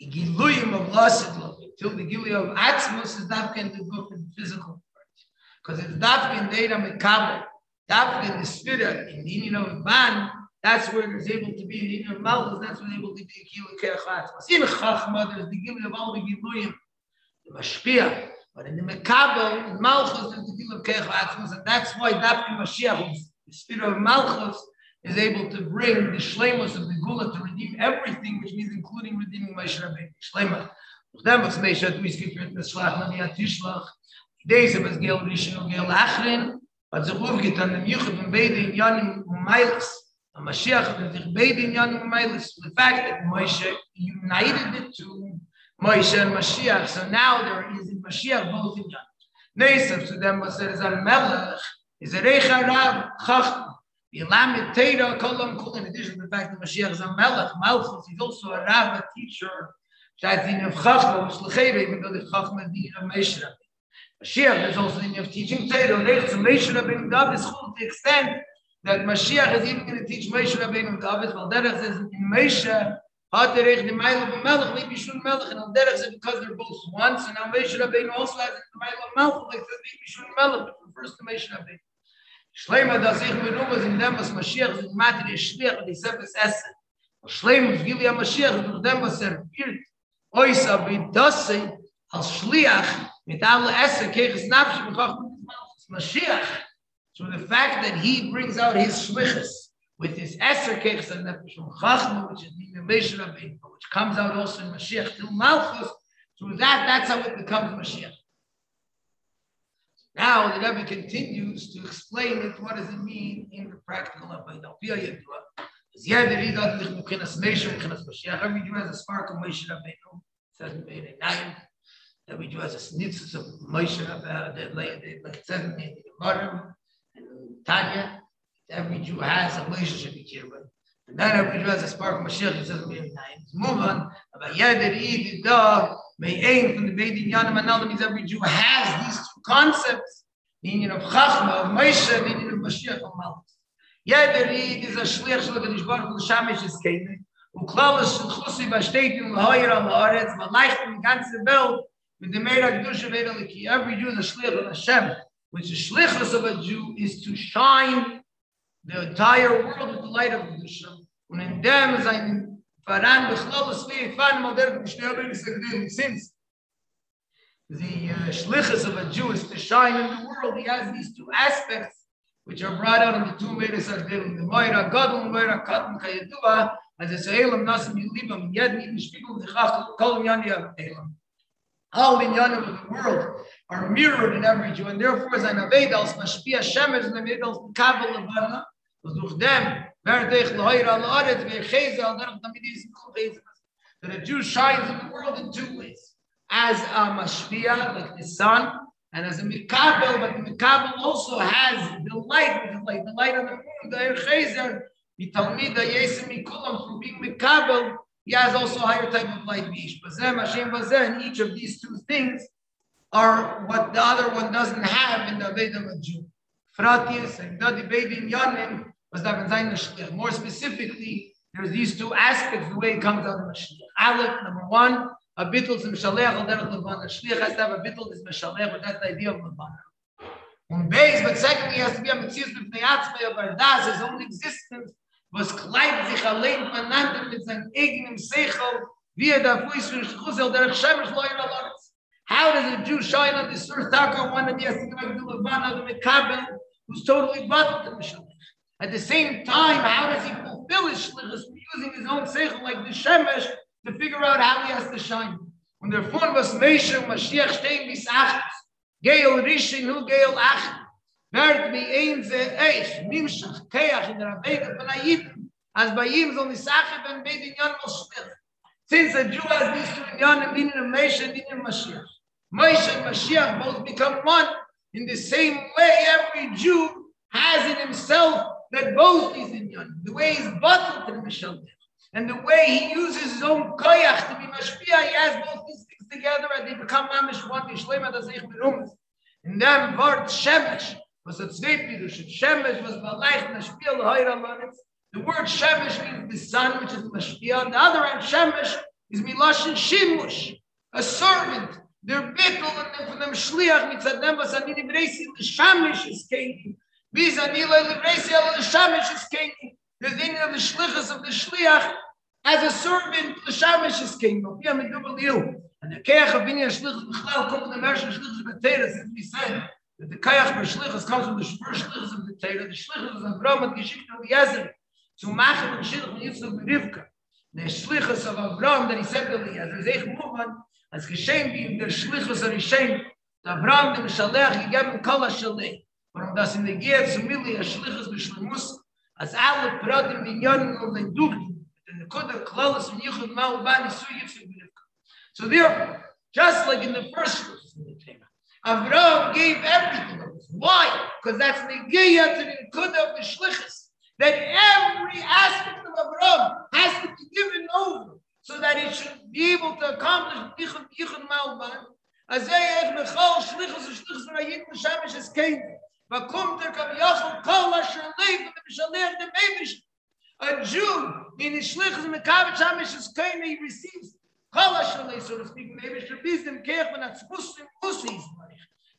Speaker 1: Giluyim of Lassid Love, till the Giluyim of Atzmus is Dafki in the Guf in physical. Because it's Dafki in Deira Mekabel, Dafki in the spirit, in the union of man, that's where there's able to be in the union of Malchus, that's there's able to be Keach Atzmus. In Chachma, there's the Giluyim of all the Giluyim, the Mashpia, But in the Mekabel, in Malchus, there's the deal of Keich Atzmus, and that's why Dafki Mashiach, the spirit of Malchus, is able to bring the Shlemus of the Gula to redeem everything, which means including redeeming Moshe Rabbeinu. Shlema. Then was Moshe hat mich geführt mit Schlach na mir Tischlach. Rishon Gel Achrin, dem beide in Mashiach in. The fact that Moshe united the two Moshe and Mashiach. So now there is in Mashiach both in Yom. Nesav to them was there is a Melech, is a Recha Rab, Chachma. Yilam Teira in addition to the fact that Mashiach is a Melech, Malchus, he's also a Rab, a teacher. That's in of Chachma, which Lechera, even though the Chachma is of Moshe Mashiach is also in of teaching Teira, Recha to Moshe Rabbeinu David, to the extent that Mashiach is even going to teach Moshe Rabbeinu David, while Derech says in Moshe, Hat er echt die Meile von Melech, wie schon Melech, and derech said because they're both one, so now Moshe Rabbeinu also has the Meile of Melech, like wie schon Melech, but refers to Moshe Rabbeinu. Schleimer, dass ich mir nur was in dem, was Mashiach sind, Matri, der Schliach, und ich seh es essen. Schleimer, wie wir Mashiach, durch dem, was er wird, ois, aber das sei, als Schliach, Mashiach, so the fact that he brings out his Schlichus, with his Eser Kechs and Nefesh from Chachma, which is the Meshach Rabbeinu, which comes out also in Mashiach till Malchus. Through that, that's how it becomes Mashiach. Now the Rebbe continues to explain it. What does it mean in the practical Avodah? Every Jew has a spark of Moshe Rabbeinu. Says in Beirei that we do as a snitzus of Moshe about the Leitzim the Marim and Tanya. Every Jew has a Moshe relationship with Kirba. And then every Jew has a spark of Mashiach, it says in Muman, about Yeder, Eid, da may ein from the Beit Inyanim and Alam, means every Jew has these two concepts, the union of Chachma, of Moshe, the union of Mashiach, of Malach. Yeder, Eid is a Shliach, Shalach, Nishbar, Shamish, is Kainik. Und klar ist, Chussi, was steht in Heuer am Haaretz, man leicht in die ganze Welt, Every Jew is a shliach of Hashem, which the shlichus of a Jew is to shine the entire world with the light of Kedusha. Und in dem sein Faran bechlal es wie fan modern b'shnei ben segdin since the uh, shlichus of a Jew is to shine in the world. He has these two aspects which are brought out in the two Medes Ardelim, the Moira Gadol and Moira Katan Kayedua, as a Se'elam Nasim Yilibam, Yed Nid Mishpigul Dechach, Kol Yani Elam. All the Yanim of the world are mirrored in every Jew, and therefore, as an Avedals, Mashpia Shemesh, and Avedals, Kabel Levana, was durch dem, wer dich lehoir al Aretz, wer Cheze, al Derech Tamidis, Cheze, that a Jew shines in the world in two ways. As a Mashpia, like the sun, and as a Mikabel, but the Mikabel also has the light, the light, the light of the moon, the Er Chezer, the Talmida Yesem Mikulam, from being Mikabel, he has also a higher type of light, and each of these two things are what the other one doesn't have in the Veda of Jew. More specifically, there's these two aspects, the way it comes out of the Mashiach. Aleph, number one, a bittul is Mishalech al derech Levana. Shliach has to have a bittul is Mishalech, but that's the idea of Levana. Und base, but secondly, he has to be a Metzius b'fnei Atzmei, aber das, his own existence, was kleibt sich allein voneinander mit seinem eigenen Seichel, wie er da fuß für Schussel, der Shemesh loyer aloritz. How does a Jew shine on this earth? Taka, one of the give a Levana, the Mekabel, who's totally bottled to Mishnah. At the same time, how does he fulfill his shlichus using his own seichel like the Shemesh to figure out how he has to shine? Und der von was Meshe Mashiach bis acht. Geil Rishin hu Geil acht. Werd mi ein ze eich nimshach kayach in der Wege von Ayid. As bei ihm so eine Sache ben bei den Jahren was schwer. Since a Jew has these two Jahren in the Meshe and in Mashiach. Meshe and Mashiach both become one. In the same way, every Jew has in himself that both is in Yon. The way he's bottled to the Mishal and the way he uses his own koyach to be mashpia, he has both these things together and they become mamish one yishlema das ich berumes. In them word shemesh was a pirush. Shemesh was balayich mashpia lehoira loretz. The word shemesh means the sun, which is mashpia. On the other hand, shemesh is miloshin shimush, a servant. They're bittul and from them shliach mitzadem was anini breisi l'shamish is kedim. Biz anila l'breisi l'shamish is kedim. The thing of the shlichus of the shliach as a servant, the shamish is king. We have a double. And the kayach of binyan shlichus b'chlal come from the mersh shlichus b'teres, as we said, that the kayach b'shlichus comes from the first shlichus of the teira. The shlichus of Avram and Geshik of Yezer to machen and shlichus Yitzchak b'rivka. The shlichus of Avram that he said to Yezer, Zeich Muvan, as geschehen wie in der shlichus of Rishem, the Avram, the Mishalech, gegeben kol ha-shalei. Warum das in der Gehe zu Mili, a shlichus b'shlimus, as alle praten binyanim of the duchi, the Nekuda Klaus and Yichud Ma'ubani Su Yitzchak So therefore, just like in the first verse in the Torah, Avraham gave everything of. Why? Because that's Negeya to the Nekuda of the Shlichus. That every aspect of Avraham has to be given over so that it should be able to accomplish the Yichud Yichud Ma'ubani. Azay Ech Mechal Shlichus Shlichus Rayit Meshamesh Es Kein. Vakum Ter Kav Yachol Kol Asher Lev and the Mevish a Jew in his shlichus mekavich hamish is kain he receives kol shalei so to speak be them kech that's supposed to pussies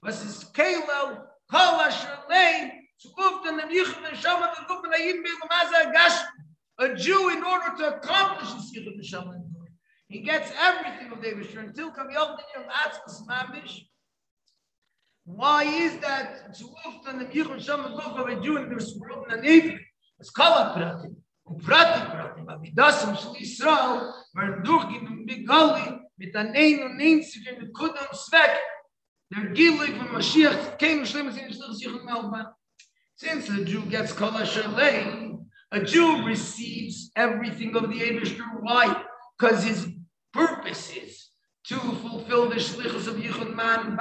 Speaker 1: was is kailo kol shalei to move in the yich and shama the group and yin be the maza gash a Jew in order to accomplish this yich and shama he gets everything of David until come yom the yom atzmas mamish why is that to often the yich and shama group of a Jew in this world and it's kol pratim ופרטי פרטי, במידוסם של ישראל, ורדוכים בגלי, מתעניין ונינציגי נקודם סבק, their from Mashiach came melba. Since a Jew gets kol shalei, a Jew receives everything of the Eibushter. Why? Because his purpose is to fulfill the shlichus of Yichud Man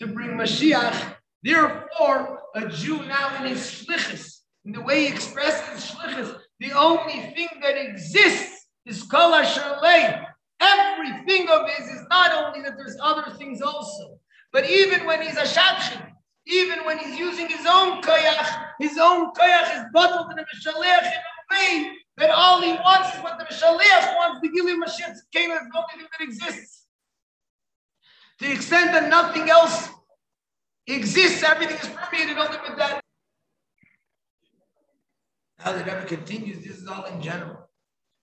Speaker 1: to bring Mashiach. Therefore, a Jew now in his shlichus, in the way he expresses shlichus, the only thing that exists is kol shalei. Everything of his is not only that there's other things also but even when he's a shadchan, even when he's using his own koyach, his own koyach is bottled in the Mishalech in a way that all he wants is what the Mishalech wants, the Gilim Mashiach came as the only thing that exists. To the extent that nothing else exists, everything is permeated only with that now the Rebbe continues, this is all in general.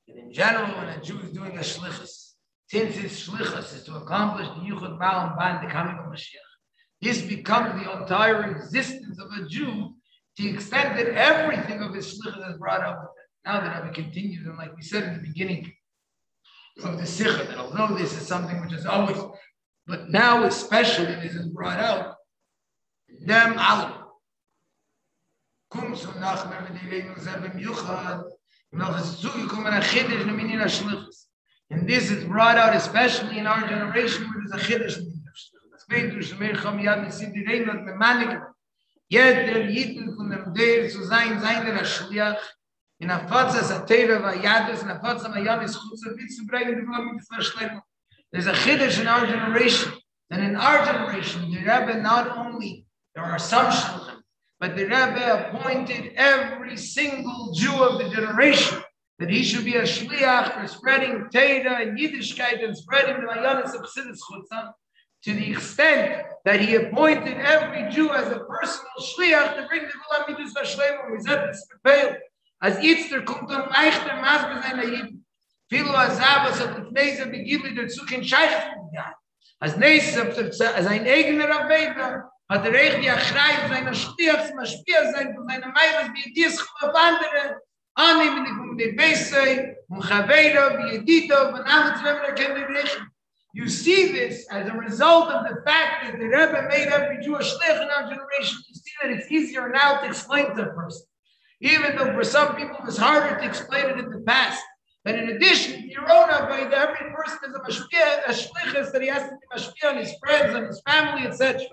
Speaker 1: And in general, when a Jew is doing a shlichus, since his shlichus is to accomplish the Yuchad Ma'am Ban, the coming of Mashiach, this becomes the entire existence of a Jew to the extent that everything of his shlichus is brought up. Now the Rebbe continues, and like we said in the beginning of the Sikha, that although this is something which is always, but now especially this is brought out, them out kommst du nach mir mit dir in selben noch es zugekommen ein Chiddisch in Minina Schlichus. And this is brought out especially in our generation where there's a Chiddish in Manik. Jeder Jitten von dem Deir zu sein, sein der Schliach, in der Fatsa Satera va Yadus, in der Fatsa Mayadis Chutza, wie zu bringen, die Blam mit Verschleppen. There's a Chiddish in our generation. And in our generation, the Rebbe not only, there are some Shlichim, but the Rebbe appointed every single Jew of the generation that he should be a shliach for spreading Teda and Yiddishkeit and spreading the Mayanis of Chassidus Chutzah. to the extent that he appointed every Jew as a personal shliach to bring the Gula Mitzvahs Hashlem, we said this prevail. As Yitzter kommt um leichter Maßbe seiner Jiden. Filu Azabas hat mit Nese begibli der Zug in Scheich As Nese, as ein eigener Aveda, hat er echt die Achrei seiner Shliach, Maschpia sein, von seiner Meiles, wie die andere, Zwemmer kennen die You see this as a result of the fact that the Rebbe made every Jewish shlich in our generation. You see that it's easier now to explain to a person. Even though for some people it was harder to explain it in the past. But in addition, your own Avodah, every person is a mashpia, a shlichus that he has to be mashpia on his friends and his family, etc.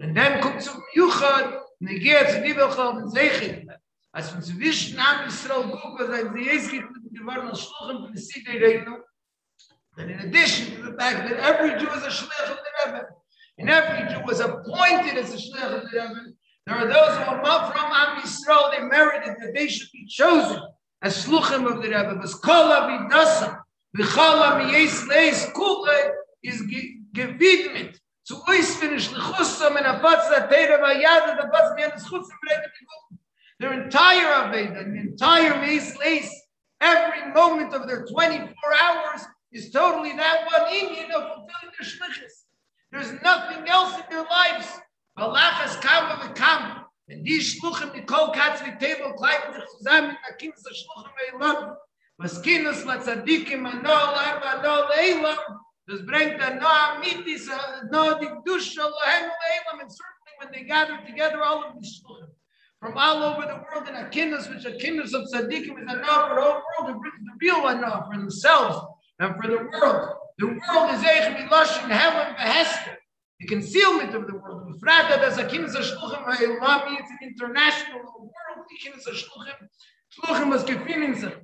Speaker 1: And then comes zum Yuchad, negiert zu Nibelchal und Zeichit. Als von zwischen Am Yisrael Gupa sein, sie ist geworden als Schluchem von der Sidei And in addition to the fact that every Jew is a shliach of the Rebbe, and every Jew was appointed as a shliach of the Rebbe, there are those who are from Am Yisrael, they merited that they should be chosen as shluchim of the Rebbe. But kola vidasa, v'chala miyes leis kule is gevidmet. Zu uns finish lichusam and abatz that teira v'yad and abatz miyan schutzim v'reit Their entire Aveda, the entire leis, every moment of their 24 hours is totally that one Indian of fulfilling their shlichus. There's nothing else in their lives. Balachas kam of kam. And these shluchim Nicole Katz zusammen in der Kindes der Shluchim Eilam. Was Kindes la tzadikim ano alam ano leilam. Das bringt a no amitis, uh, no di dusha lohem leilam. And certainly when they gather together all of these shluchim from all over the world in a kindes, which a kindes of tzadikim is enough for the whole world, it brings the real enough for themselves and for the world. The world is Eich Milosh in heaven Behester. The concealment of the world. Frata das a Kinnis HaShluchim HaElami, it's an international world, the Kinnis HaShluchim. Shluchim was gefinnen sich.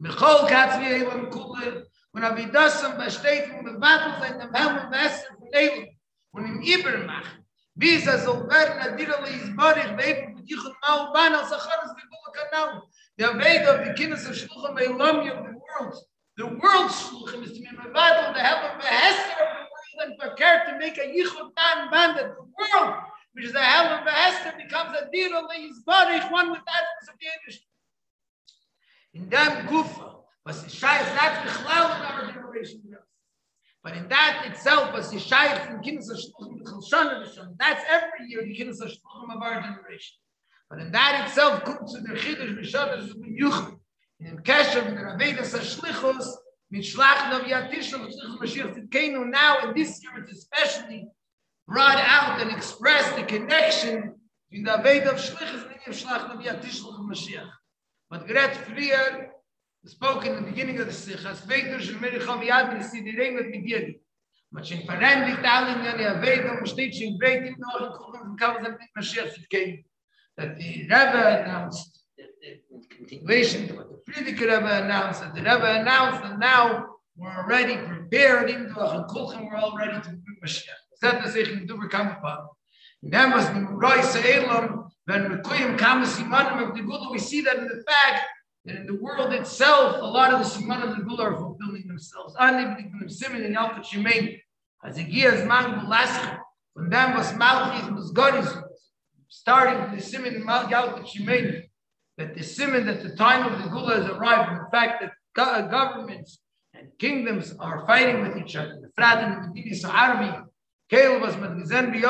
Speaker 1: Bechol katz wie Elam Kule, und Avidassam besteht und bewattelt sein dem Helm Behester von Elam. Und im Ibermach, er soll werden, adirale Isbarich, beifen mit Yichud Mao Ban, als Acharas Bebula Kanal. Der Weg of HaElami of the world. The world shluchim is to be mevadel the help of the hester of the world and prepared to make a yichud man bandit. The world, which is the of the hester, becomes a of the one with that of the Yiddish. In that gufa, was the shai is not bichlal in our generation. But in that itself, was the shai from kinnis shluchim, the that's every year the kinnis shluchim of our generation. But in that itself, comes to the chiddush, b'shadas, b'yuchim. in dem kasher mit der aveda sa shlichus mit shlach no yatish no mashiach tkenu now in this year it's especially brought out and expressed the connection in the aveda of shlichus and in shlach no yatish no mashiach. But gret frier spoke in the beginning of the sichas veider shel mer kham yad in sid rein mit dir but in faran dik tal in der aveda und steht in veit in noch kommen kann man mit mashiach tkenu that the rabbi announced continuation to what the Frierdiker Rebbe announced, that the Rebbe announced that now we're already prepared, even though in Kulchan we're all ready to do Mashiach. Er sich in Duber. And then was the Roy Se'elam, when we Kuyim Kamas Simanim of the Gula, we see that in the fact that in the world itself, a lot of the Simanim of the Gula are fulfilling themselves. From the Simon and Alpha Shemein, as a Giyaz Man Gulaschim, from them was Malchis, was Goris, starting the Simon and Alpha Shemein, that the simon that the time of the gula has arrived, and the fact that go- uh, governments and kingdoms are fighting with each other. The Frat and the Medinis Arabi, Kael was mit gesehen wie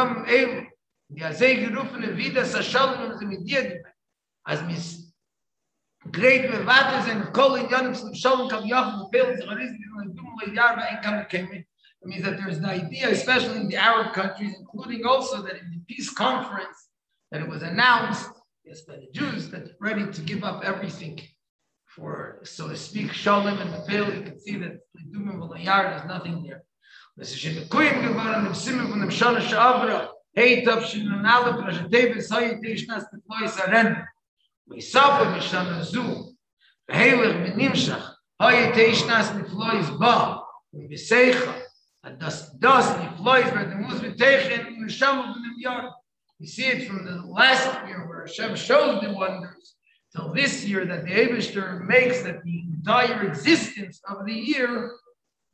Speaker 1: the gerufen in Vida Sashalom und sie mit dir gemeint. Als mis great mevates and kol in Yonim Slim Shalom kam Yachim und Pel sich Arizmi und Dum Le Yarba ein kam. It means that there's an idea, especially in the Arab countries, including also that in the peace conference, that it was announced yes, by the Jews that ready to give up everything for, so to speak, Shalom and the veil. You can see that there's nothing there. Das ist in der Kuim geworden, im Simen von dem Shana Shavra, hey, Tavshin und alle We see it from the last year where Hashem shows the wonders till this year that the Abishter makes that the entire existence of the year,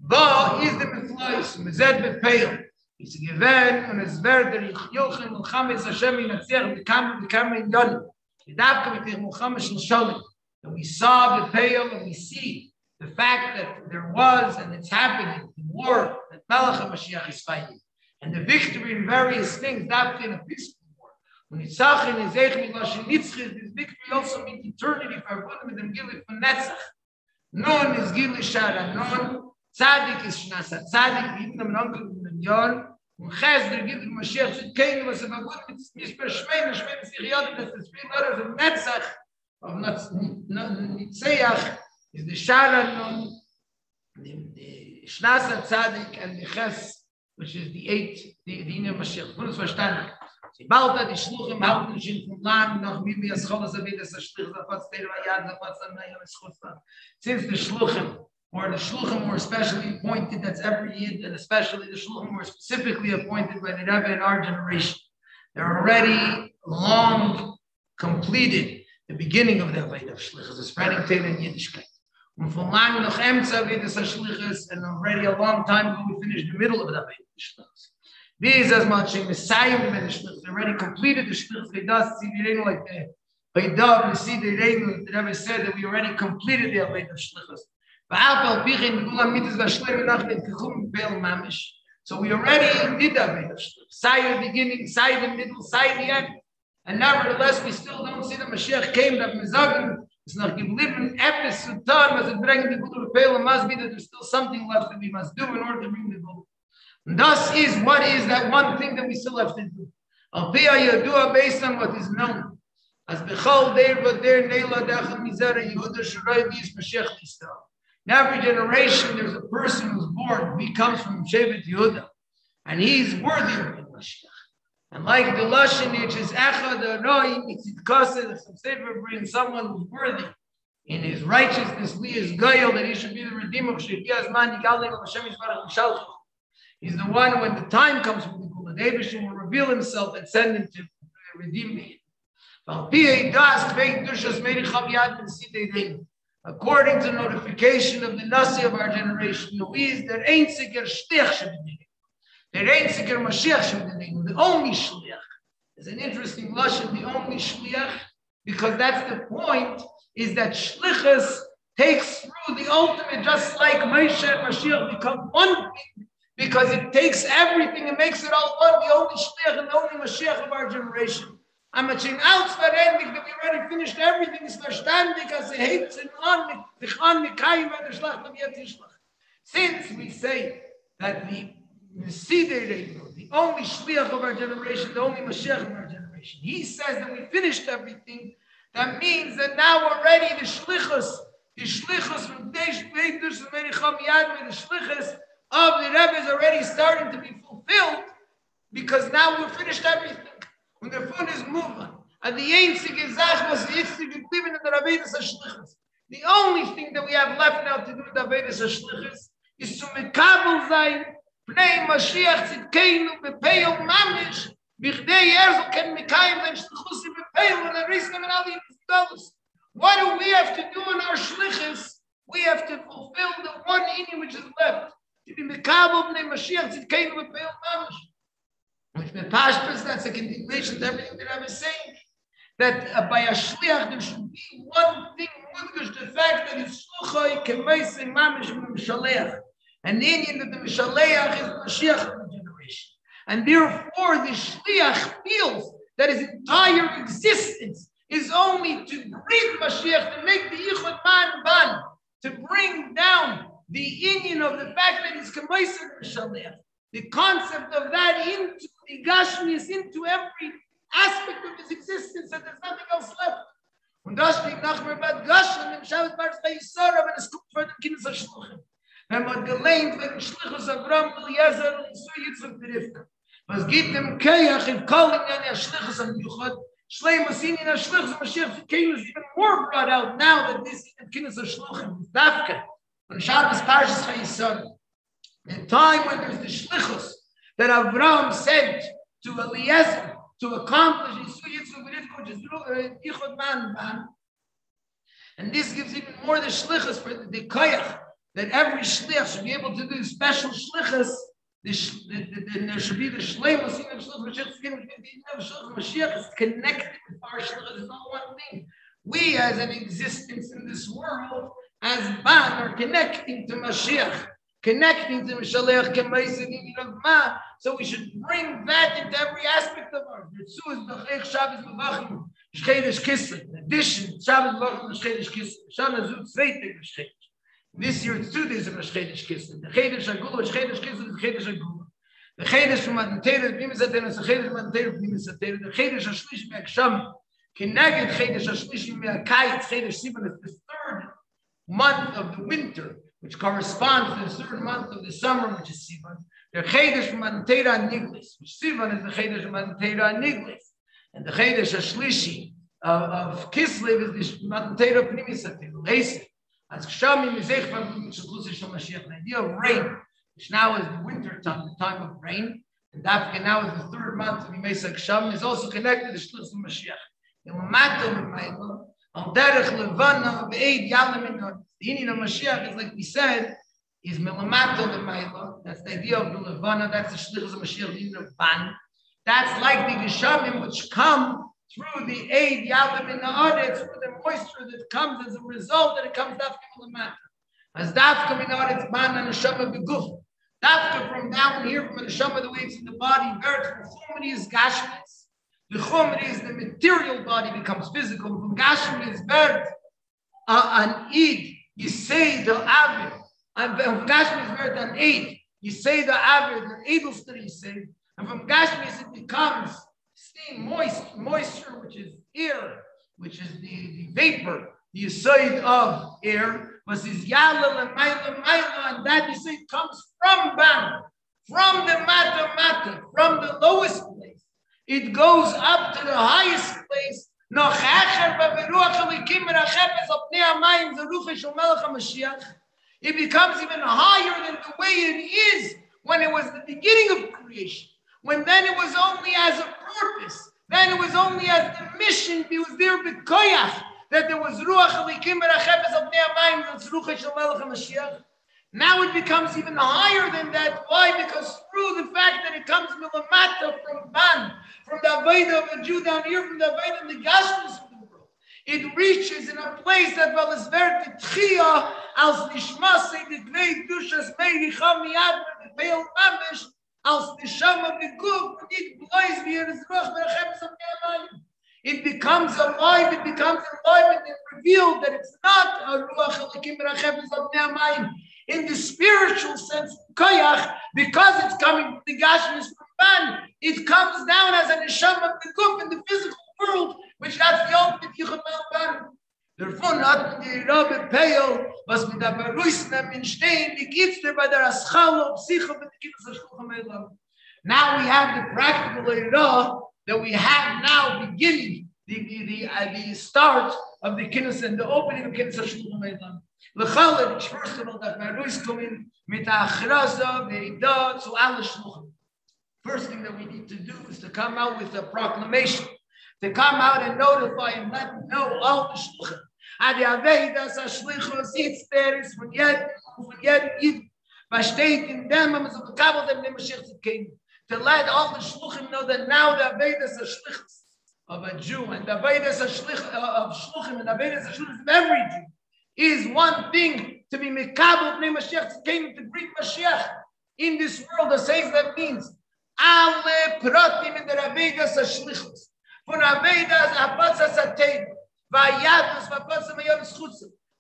Speaker 1: Ba is the Mithlois, Mized Bepeil. is given und es wird der Jochen und Chames Hashem in Atzir bekam bekam in Yon. The with the Muhammad Shalom. And we saw the pale and we see the fact that there was and it's happening, the war that Malach Mashiach is fighting. And the victory in various things, Davka in a peaceful war. When Yitzhak in Ezech Milash Nitzchis, this victory also means eternity for with them Gilit for Netzach. Nun is Gilit Shara, Tzadik is Shnasa, Tzadik, even the Menonkel Yon, und Ches, der dem Mashiach, zu keinem, was er verbunden mit nicht per Schmein, Schmein sich Jod, das ist viel mehr als Netzach, auf Nitzeach, ist die Shara nun, Tzadik, and the Ches, which is the eight, the Dine Mashiach, uns verstanden. Sie baut da die von Lamm noch Schluch da fast der da fast am. Since the Schluchen or the shluchim were especially appointed, that's every year, and especially the shluchim were specifically appointed by the Rebbe in our generation. They're already long completed the beginning of the Aveda of Shlichus, the spreading Torah in Yiddishkeit. And from long noch Emtza Avedas Shlichus, and already a long time ago we finished the middle of the Aveda Shlichus. These as much in Messiah of the Shlichus, already completed the Shlichus, they does see the like the Vaidav, we see the Reinu, the Rebbe said that we already completed the Aveda Shlichus. So we already did that. Side the beginning, side the middle, side the end. And nevertheless, we still don't see the Mashiach came that Mizagim is not given episode time as it the Gudul Pale must be that there's still something left that we must do in order to bring the. And thus is what is that one thing that we still have to do. Al Pia Yadua based on what is known. As Bechol Deir Vadir Neila Dechel Mizera Yehuda Sharai Bis Mashiach Yisrael. In every generation, there's a person who's born, he comes from Shevet Yehuda, and he's worthy of Mashiach. And like the Lashon, which is Echad Aroi, it's the Sefer brings someone who's worthy in his righteousness, we is Goyal, that he should be the Redeemer. Of Shemish Vara Kushal. He's the one when the time comes for the Gula, David will reveal himself and send him to redeem me. according to notification of the Nasi of our generation, who is the einziger Stich Shebedini, the einziger Mashiach Shebedini, the only Shliach. It's an interesting lashon, the only Shliach, because that's the point, is that Shlichus takes through the ultimate, just like Moshe and Mashiach become one thing, because it takes everything and makes it all one, the only Shliach and the only Mashiach of our generation. I'm a chain out for ending that we already finished everything is verstandig as it hates and on on mit kein wenn der schlacht am jetzt since we say that the the the only shliach of our generation the only mashiach of our generation he says that we finished everything that means that now already the shlichus the shlichus from the shlichus of the Rebbe is already starting to be fulfilled because now we've finished everything Und der Fund ist Muva. And the einzige Sache, was ist geblieben in der Avedis HaShlichus. The only thing that we have left now to do with Avedis HaShlichus is to mekabel sein, bepeil mamish, bichdei er so ken mekayim den Shlichusi bepeil, and the reason of all these What do we have to do in our Shlichus? We have to fulfill the one inning which is left. To be mekabel pnei Mashiach tzidkeinu bepeil mamish. Which Mepashpas, that's a continuation to everything that I was saying. That uh, by a shliach there should be one thing, mudgush, the fact that it's shluchoi mamish mishaleach. An Indian that the mishaleach is Mashiach of the generation. And therefore the shliach feels that his entire existence is only to greet Mashiach, to make the yichud man ban, to bring down the Indian of the fact that he's kemeising mishaleach the concept of that into the Gashmias, into every aspect of his existence, and there's nothing else left. Und das steht nach mir bei Gashem, im Shabbat Barz bei Yisara, wenn es kommt vor den Kindes der Schluchim. Wenn man gemeint, wenn ein Schlüchel so grob, will jeser und so jetzt auf die Rifka. Was gibt dem Keiach in Kalling an der Schlüchel so juchat, schlei muss in der Schlüchel so Mashiach, für Keiach ist even more brought out now that this is the kind of so Schlüchel, in Dafke, und ich habe das Parshas von Yisod. The time when there's the Schlüchel that Avram sent to Eliezer to accomplish in so jetzt auf die Rifka, which is juchat äh, man, man, And this gives even more the shlichus for the, the koyach, that every shlich should be able to do special shlichus there should be the shleimus in the shluch Mashiach the Mashiach is connected with our shluch. It's not one thing. We, as an existence in this world, as ban, are connecting to Mashiach, connecting to Mashiach So we should bring that into every aspect of our Ritzu is Bechech Shabbos Mevachim, Shchedesh Kislev. In addition, Shabbos Mevachim, Shchedesh Kislev. Shana Zut Zweite Shchedesh. This year it's two days of Shchedesh Kislev. The Chedesh Agul, Shchedesh Kislev, the Chedesh Agul. The Chedesh from Adentera, Bim Zaten, the Chedesh from Adentera, Bim Zaten, the Chedesh Ashlish Me'aksham, Kineged Chedesh Ashlish Me'akayit, Chedesh Sivan is the third month of the winter, which corresponds to the third month of the summer, which is Sivan. The Chedesh from Adentera Niglis, which Sivan is the Chedesh from Adentera Niglis. And the Chedesh Ashlishi of, of Kislev is the Adentera Pnimis Zaten, as Kshamim is Echvan Mashiach, the idea of rain, which now is the winter time, the time of rain, and Dafka now is the third month of Yimesa Kshamim, is also connected to Shluch Mashiach. The Mamato Mimayla, Al Derech Levana, Be'ed Yalam in the Indian of Mashiach is like we said, is Melamato Mimayla, that's the idea of the Levana, that's the Shluch Mashiach, the Indian of Ban. That's like the Geshamim which come through the aid yalim in the audit, through the moisture that comes as a result that it comes from the matter. As dafka min audit man and neshama beguf. Dafka from down here from the neshama the waves in the body, birth from chumri is gashmis. The chumri is the material body becomes physical. From gashmi is birth. Uh, an id, you say the avid. And from gashmi is birth an aid. You say the avid, the edelster you say. And from gashmi it becomes moist, moisture, which is air, which is the, the vapor, the side of air, was his yalal and maila and that you say comes from Ban, from the matter matter, from the lowest place. It goes up to the highest place. It becomes even higher than the way it is when it was the beginning of creation when then it was only as a purpose, then it was only as the mission, it was there with koyach, that there was ruach alikim berachefes of ne'amayim, that's ruach shel HaMashiach. Now it becomes even higher than that. Why? Because through the fact that it comes milamata from ban, from the Aveda of a Jew down here, from the Aveda of the Gashmis of the world, it reaches in a place that well is very tchia als nishmase the great dushas meiricham miyad the pale mamish als die Shama beguf, nicht bloß wie er es roch, wer chem es am It becomes alive, it becomes alive, and it's revealed that it's not a ruach alikim berachem es In the spiritual sense, koyach, because it's coming from the gashmis from man, it comes down as a neshama beguf in the physical world, which that's the ultimate yichud melban. Davon hat die Rabbe Peil, was mit der Beruisnem in Stehen, die Gifte bei der Aschalo, Psycho, mit der Now we have the practical law that we have now beginning the, the, uh, the start of the Kinnis and the opening of Kinnis. L'chalad, first of all, that Beruis coming mit der Achraza, Veida, zu alle Shluchim. First thing that we need to do is to come out with a proclamation to come out and notify and let them know all the shluchim. Adi Avedas HaShlichus, it's there, it's von yet, von yet, was steht in dem, man so bekabelt dem dem Mashiach Tzidkein, to let all the shluchim know that now the Avedas HaShlichus of a Jew and the Avedas HaShlich uh, of shluchim and the Avedas HaShlichus of every Jew is one thing to be mekabel dem Mashiach Tzidkein, to greet Mashiach in this world, the says that means, alle pratim in the Avedas HaShlichus,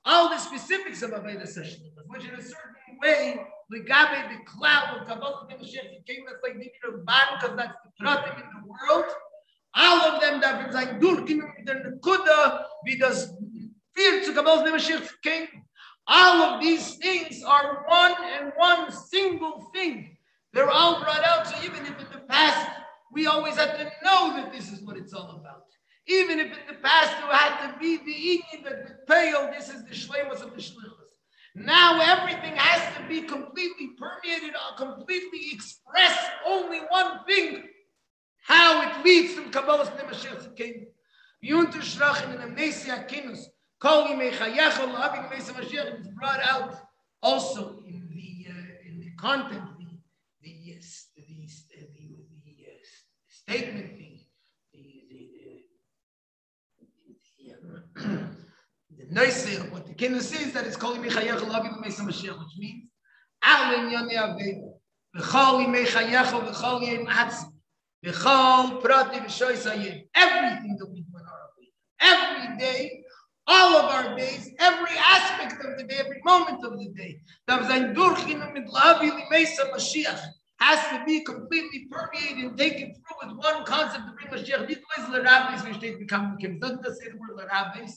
Speaker 1: All the specifics of Avedas Hashem, which in a certain way, Ligabe, the cloud of Kabbalah Mashiach came as like maybe a ban, because that's the pratim in the world. All of them that brings like Durkim, the wie das viel zu Kabbalah Mashiach came. All of these things are one and one single thing. They're all brought out. So even if in the past we always have to know that this is what it's all about. Even if in the past there had to be the Indian that the pale, this is the shlemus of the shlichus. Now everything has to be completely permeated, or completely express only one thing, how it leads to Kabbalah's Nemashiach King. Yuntushrachim and Amnesia Kinus, Kol Yimechayechel, Having Mesa Mashiach, is brought out also in the, uh, in the content, the, the the, the, the uh, statement, the, the, the, the, the what the kiddush says that it's called Mechayach Lavi Mesa Mashiach, which means Al Yoni Aveda, V'chol Mechayach V'chol Yem Atzi, V'chol Prati V'shoy Sayid, everything that we do in our Aveda, every day, all of our days, every aspect of the day, every moment of the day. Has to be completely permeated and taken through with one concept to bring Mashiach. These ways, Larabis, which they become Kim. Doesn't say the word Larabis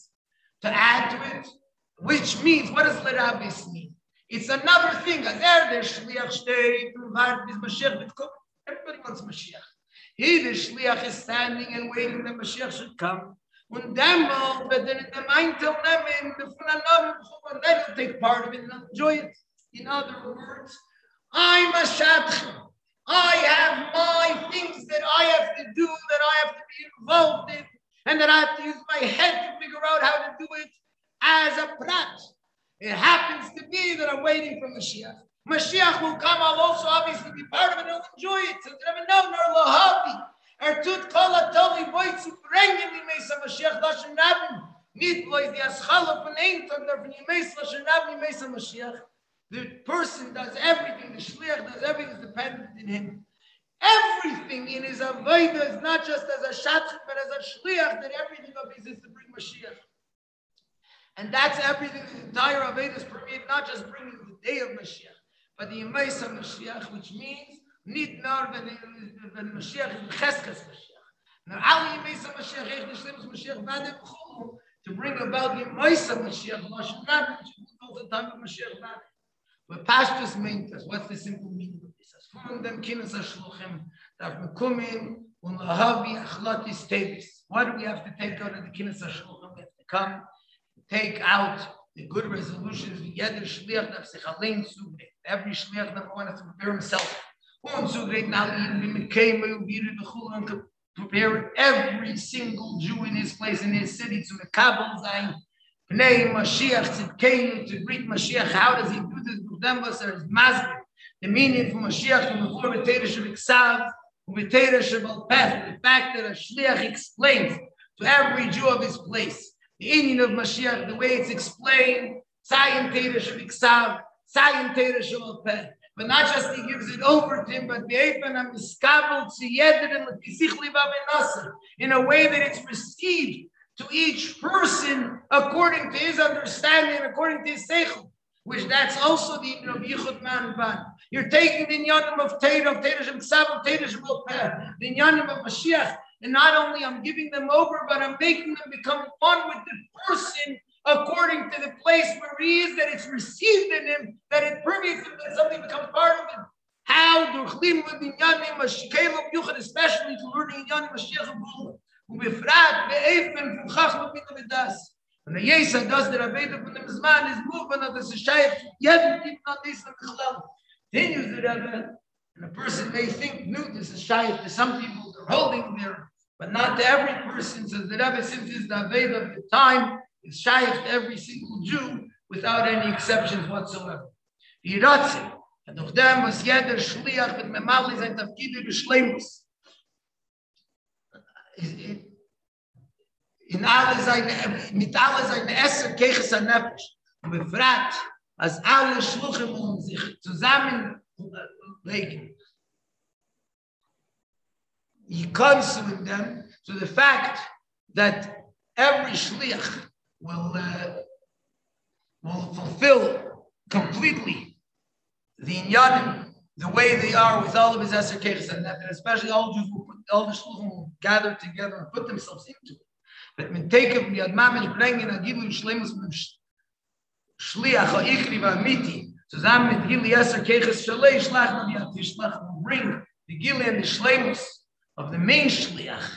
Speaker 1: to add to it? Which means, what does Larabis mean? It's another thing. Er Everybody wants Mashiach. He, the Shliach, is standing and waiting that Mashiach should come. Und demol, wenn der der Meintel nehmen, the von einem und then you take part of it and enjoy it. In other words, I'm a shadchan. I have my things that I have to do, that I have to be involved in, and that I have to use my head to figure out how to do it as a prat. It happens to be that I'm waiting for Mashiach. Mashiach will come, I'll also obviously be part of it, I'll enjoy it. So, no, no, lahavi. Er tut kol atoli boy zu bringen die Mesa Mashiach Lashon Nabim. Nicht bloß die Aschala von ein Tag der von die Mesa Lashon Nabim Mesa Mashiach. The person does everything, the Shliach does everything is dependent in him. Everything in his Avodah is not just as a Shatchet, but as a Shliach, that everything of his is to bring Mashiach. And that's everything, the entire Avodah is permeated, not just bringing the day of Mashiach, but the Mesa Mashiach, which means nur wenn wenn Mashiach Cheskes Mashiach. Now all you say Mashiach the same Mashiach bad in to bring about the Mesa Mashiach Lashon Rabbi which is the time of Mashiach. But Pashtus meant us, what's the simple meaning of this? As from them Kinnis HaShluchim, darf me kommen und lahavi achlatis tevis. Why do we have to take out of the Kinnis HaShluchim? We have to come, take out the good resolutions. Jeder shliach darf sich allein. Every shliach number one has to prepare himself. Und so great now even came to prepare every single Jew in his place in his city to the Kabul sein. Pnei Mashiach Tzidkeinu to greet Mashiach. How does he do this? Them was there is Mazir. The meaning from Mashiach from before B'teira Shabbat B'teira Shabbat Peth. The fact that a Shliach explains to every Jew of his place the meaning of Mashiach, the way it's explained. Sayin Teira Shabbat Sayin Teira Shabbat Peth. But not just he gives it over to him, but the open and the Apanam is cabalib in a way that it's received to each person according to his understanding, according to his seichel, which that's also the of Yichud Man Ban. You're taking the inyanim of Teir Shem Ksav, Teir Shem the inyanim of Mashiach, and not only I'm giving them over, but I'm making them become one with the person according to the place where he is, that it's received in him, that it permeates him, that something becomes part of him. How durchlim v'dinyanim mashikelim yuchad, especially to learning inyanim mashiach b'chul, u'befrat be'efen v'chach v'bina When the Yesa does the from the Mizman, his movement of the Seshayach, yet even on this Mechlel, continues the Rebbe, and a person may think new this is Shayach to some people, they're holding there, but not to every person, says the Rebbe, since it's the Aveda of the time, is shaykh to every single Jew without any exceptions whatsoever. Yiratzi, and durch dem, was jeder Schliach mit Memali sein Tafkide beschleimus. In alle seine, mit alle seine Esser keches an Nefesh. Und befragt, als alle Schluchen um sich zusammenlegen. He comes with them to the fact that every shliach will uh, will fulfill completely the inyanim the way they are with all of his and that, and especially all Jews will put, all the shluchim will gather together and put themselves into it. But when take of the admamish bringen agilu shlemus shliach ha'ikri v'amiti. Zusammen mit gili eser keches shalei shlach nabiyat yishlach will bring the gili and the shlemus of the main shliach,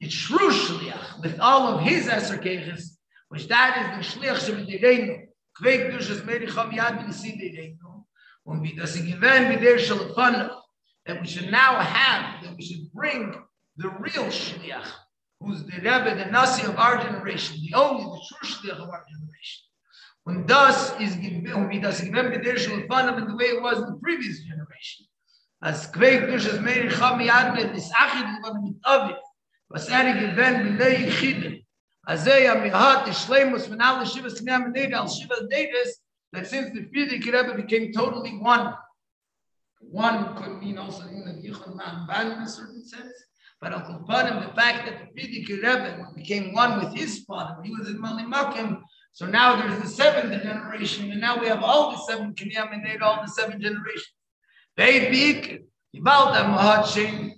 Speaker 1: the true shliach, with all of his eser keches which that is the shlich shem dereinu kveik dus es meri cham yad bin si dereinu und wie das given mit der shalfan that we should now have that we should bring the real shliach who's the rebbe the nasi of our generation the only the true shliach of our generation. When thus is given und wie das given mit der shalfan in the way it was in the previous generation.
Speaker 2: As kweik dus es mehr kham yad mit dis achid von mit aviv was er gewen mit lei khid azay am hat shleimus min al shiva snam ned al shiva nedes that since the Frierdiker Rebbe became totally one one could mean also in the Yichon Man Ban in a certain sense but Uncle Panim, the fact that the Frierdiker Rebbe became one with his father, he was in Malimakim, so now there's the seventh generation, and now we have all the seven Kinyam and all the seven generations. They big, Yibalda Mahat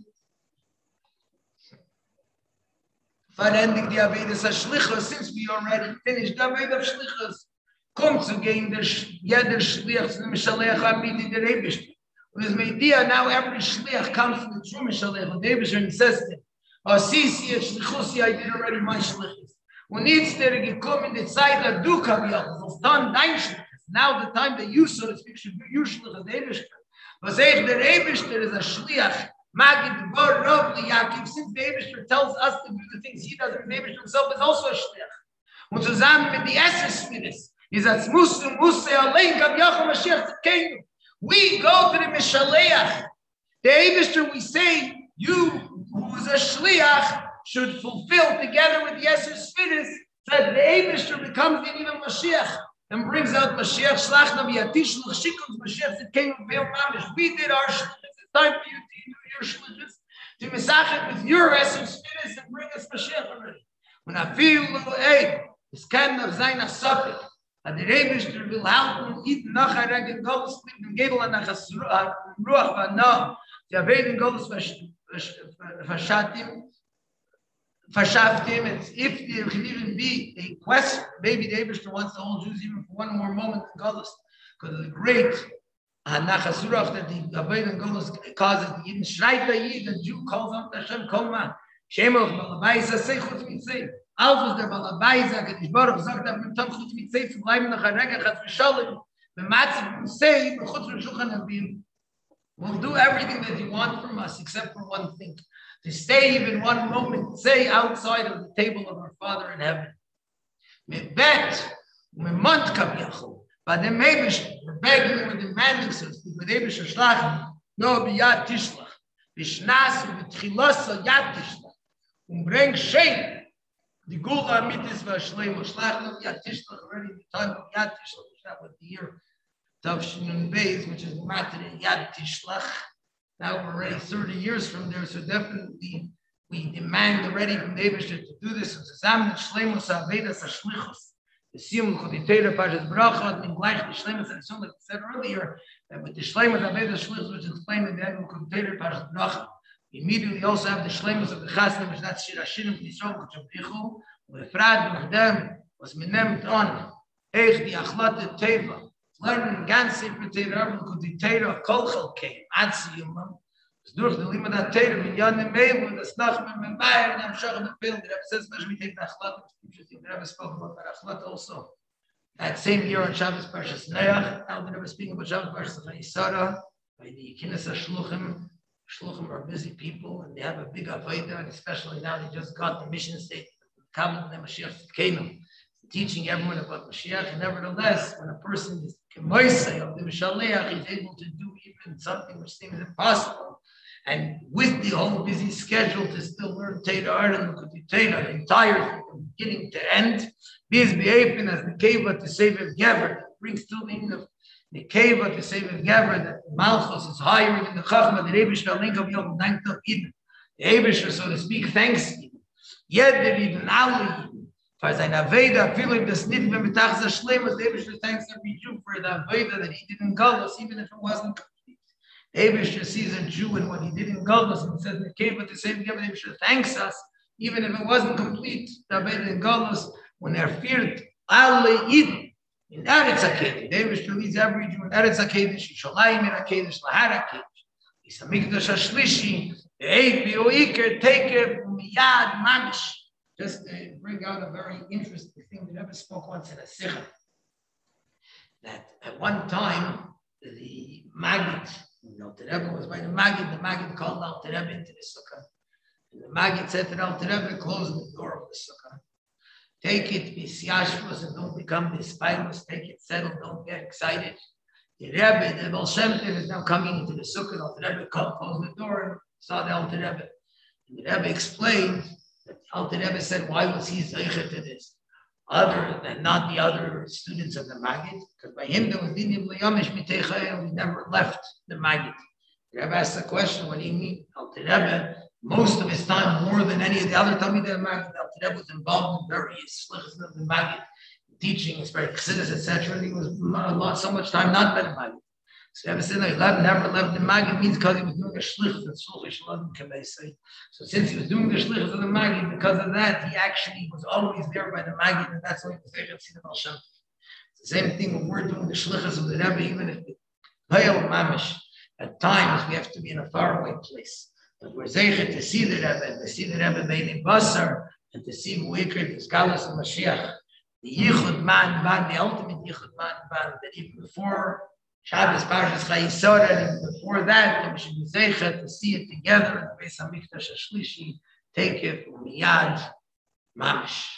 Speaker 2: Verendig die Avedis HaShlichos, since we already finished the Aved of Shlichos, kommt zu der jeder Shlich zu dem Shalech Amidi der. Und mit dir, now every Shlich comes from the true Shalech, und Eberste, and says to him, Oh, Sisi, Shlichusi, I did already my Shlichos. Und jetzt der gekommen in die Zeit, that du kam ja, was dann dein Shlichos. Now the time that you, so to speak, should be your Shlichos, Eberste. Was ich der Eberste is a Shliach, Magid Bar Rav Yaakov, since the Eberste tells us to do the things he does, the Eberste himself is also a Shliach. Und zusammen mit die Esses is as Muslim Musa Alein Gab Yachom Mashiach Tzidkenu. We go to the Mishaleach. The Eberste, we say, you who is a Shliach should fulfill together with Yeser Sfiris that the Eberste becomes the even Mashiach and brings out Mashiach Shlach Navi Atish L'chshikun Mashiach Tzidkenu Veil Mamish. We did our Shlichus. It's time for you to do your Shlichus to Misachet with your Yeser Sfiris and bring us Mashiach already. When I feel little egg, es kann noch sein a Der Rebischter will halten, it nach a regen Gottes mit dem Gebel an nach a Ruach va no, verschafft him, it's if there can even be a quest, maybe the Rebischter wants the whole Jews even for one more moment in Gottes, because the great uh, Nachas Ruach that the Abed Golos causes, the Yidden schreit by Yid, the Jew calls out Hashem, Koma, Asechut, Mitzvah, Alfus der Balabai sagt, ich mit Seif bleiben nach zu haben. We'll do everything that you want from us except for one thing. To stay even one moment, say outside of the table of our Father in heaven. Mit bet, mit Mond kapiachol. Bei dem Mebisch, we're begging, we're demanding, so to speak, with Ebisch Shlach, no biyad tishlach. Bishnas, with Chilos, yad tishlach. Und bring shame, the Gula Mitzvah Shleim Shlach Lo Yatishlach already the time of Yatishlach that was the year Tavshin Beis, which is Matin Yatishlach. Now we're already 30 years from there, so definitely we demand already from David to do this. So zusammen mit Shleimus Avedas Ashlichus. The Siyum Choditera Pashas Bracha, and gleich the Shleimus, and like I said earlier, that with the Shleimus Avedas Ashlichus, which is explained in the of Choditera Pashas Bracha, Immediately, also have the shlemus of the chasnim, which that's shirashinim nisrom kuchavichu, uefrad uchdem was menemt on eich di achlata teva, lernen ganz sefer teva, und kud di teva kolchel keim, adzi yumam, es durch de lima da teva, min yon ne meivu, das nach me me meier, nam shach me pil, the Rebbe says, mash the achlat." achlata, the Rebbe spoke about the achlat. also. That same year on Shabbos Parshas Noach, Al the Rebbe speaking about Shabbos Parshas Chayei Sara, by the Kinnis HaShluchim, Shluchim are busy people and they have a big avodah, and especially now they just got the mission statement, to the Mashiach Tzidkenu, teaching everyone about Mashiach. And nevertheless, when a person is kemoisei of the Mishaleach, he's able to do even something which seems impossible. And with the whole busy schedule to still learn Teda Art and Teda, the entire from beginning to end, be as behaven as the Keva to save his Gever, brings to the of the Keva save his Gever, that Malchus is higher than the Chachma, the Rebish Link of Yom Eden. The Ebish, so to speak, thanks Eden, alle Eden. For sein Aveda, this nicht mehr mit Tachs der Schleim, was thanks every Jew for the Aveda that he didn't go us, even if it wasn't complete. The Abish sees a Jew and what he did in Golos and says, the at the same time, Abish thanks us, even if it wasn't complete, the Aveda in Golos, when they're feared, alle Eden, in Eretz HaKedesh, Abish leads every Jew in Eretz HaKedesh, Shalayim in HaKedesh, Lahar HaKedesh, Is HaMikdash HaShlishi, Eipi o Iker, take it from Yad Mamish. Just to bring out a very interesting thing we never spoke once in a Sikha. That at one time, the Maggid, you know, the Rebbe was by the Maggid, the Maggid called out the Rebbe into the Sukkah. And the Maggid said to the Rebbe, close the door of the Sukkah. Take it, be siashvos, and don't become despilus. Take it, settle, don't get excited. the Rebbe, the Baal Shem Tov is now coming into the sukkah. Alter Rebbe closed the door and saw the Alter Rebbe. And the Rebbe explained that Alter Rebbe said, why was he zeichet to this? Other than not the other students of the Maggid, because by him there was dinim liyamish miteichayim, he never left the Maggid. The Rebbe asked the question, what do you mean? Alter Rebbe, most of his time, more than any of the other Talmidei of Maggid, Alter was involved in various slichas of the Maggid, teaching, very chassidus, etc. He was not so much time not been a Maggid. So said, no, he left, never left the Maggid means because he was doing a shlichus and can they say. So since he was doing the shlichus of the Maggid, because of that, he actually was always there by the Maggid, and that's why he was there at Sidon Hashem. It's the same thing when we're doing the shlichus of the Rebbe, even if pale mamish, at times we have to be in a faraway place. We're zeichet to see the Rebbe, to see the Rebbe made in Basar, and to see Muikr, the Skalas of Mashiach, the Yichud Man Ban, the ultimate Yichud Man Ban, that even before Shabbos Parshas Chayisora, and before that, we should be zeichet to see it together and Beis HaMikdash HaShlishi, take it from Miyad, Mamish.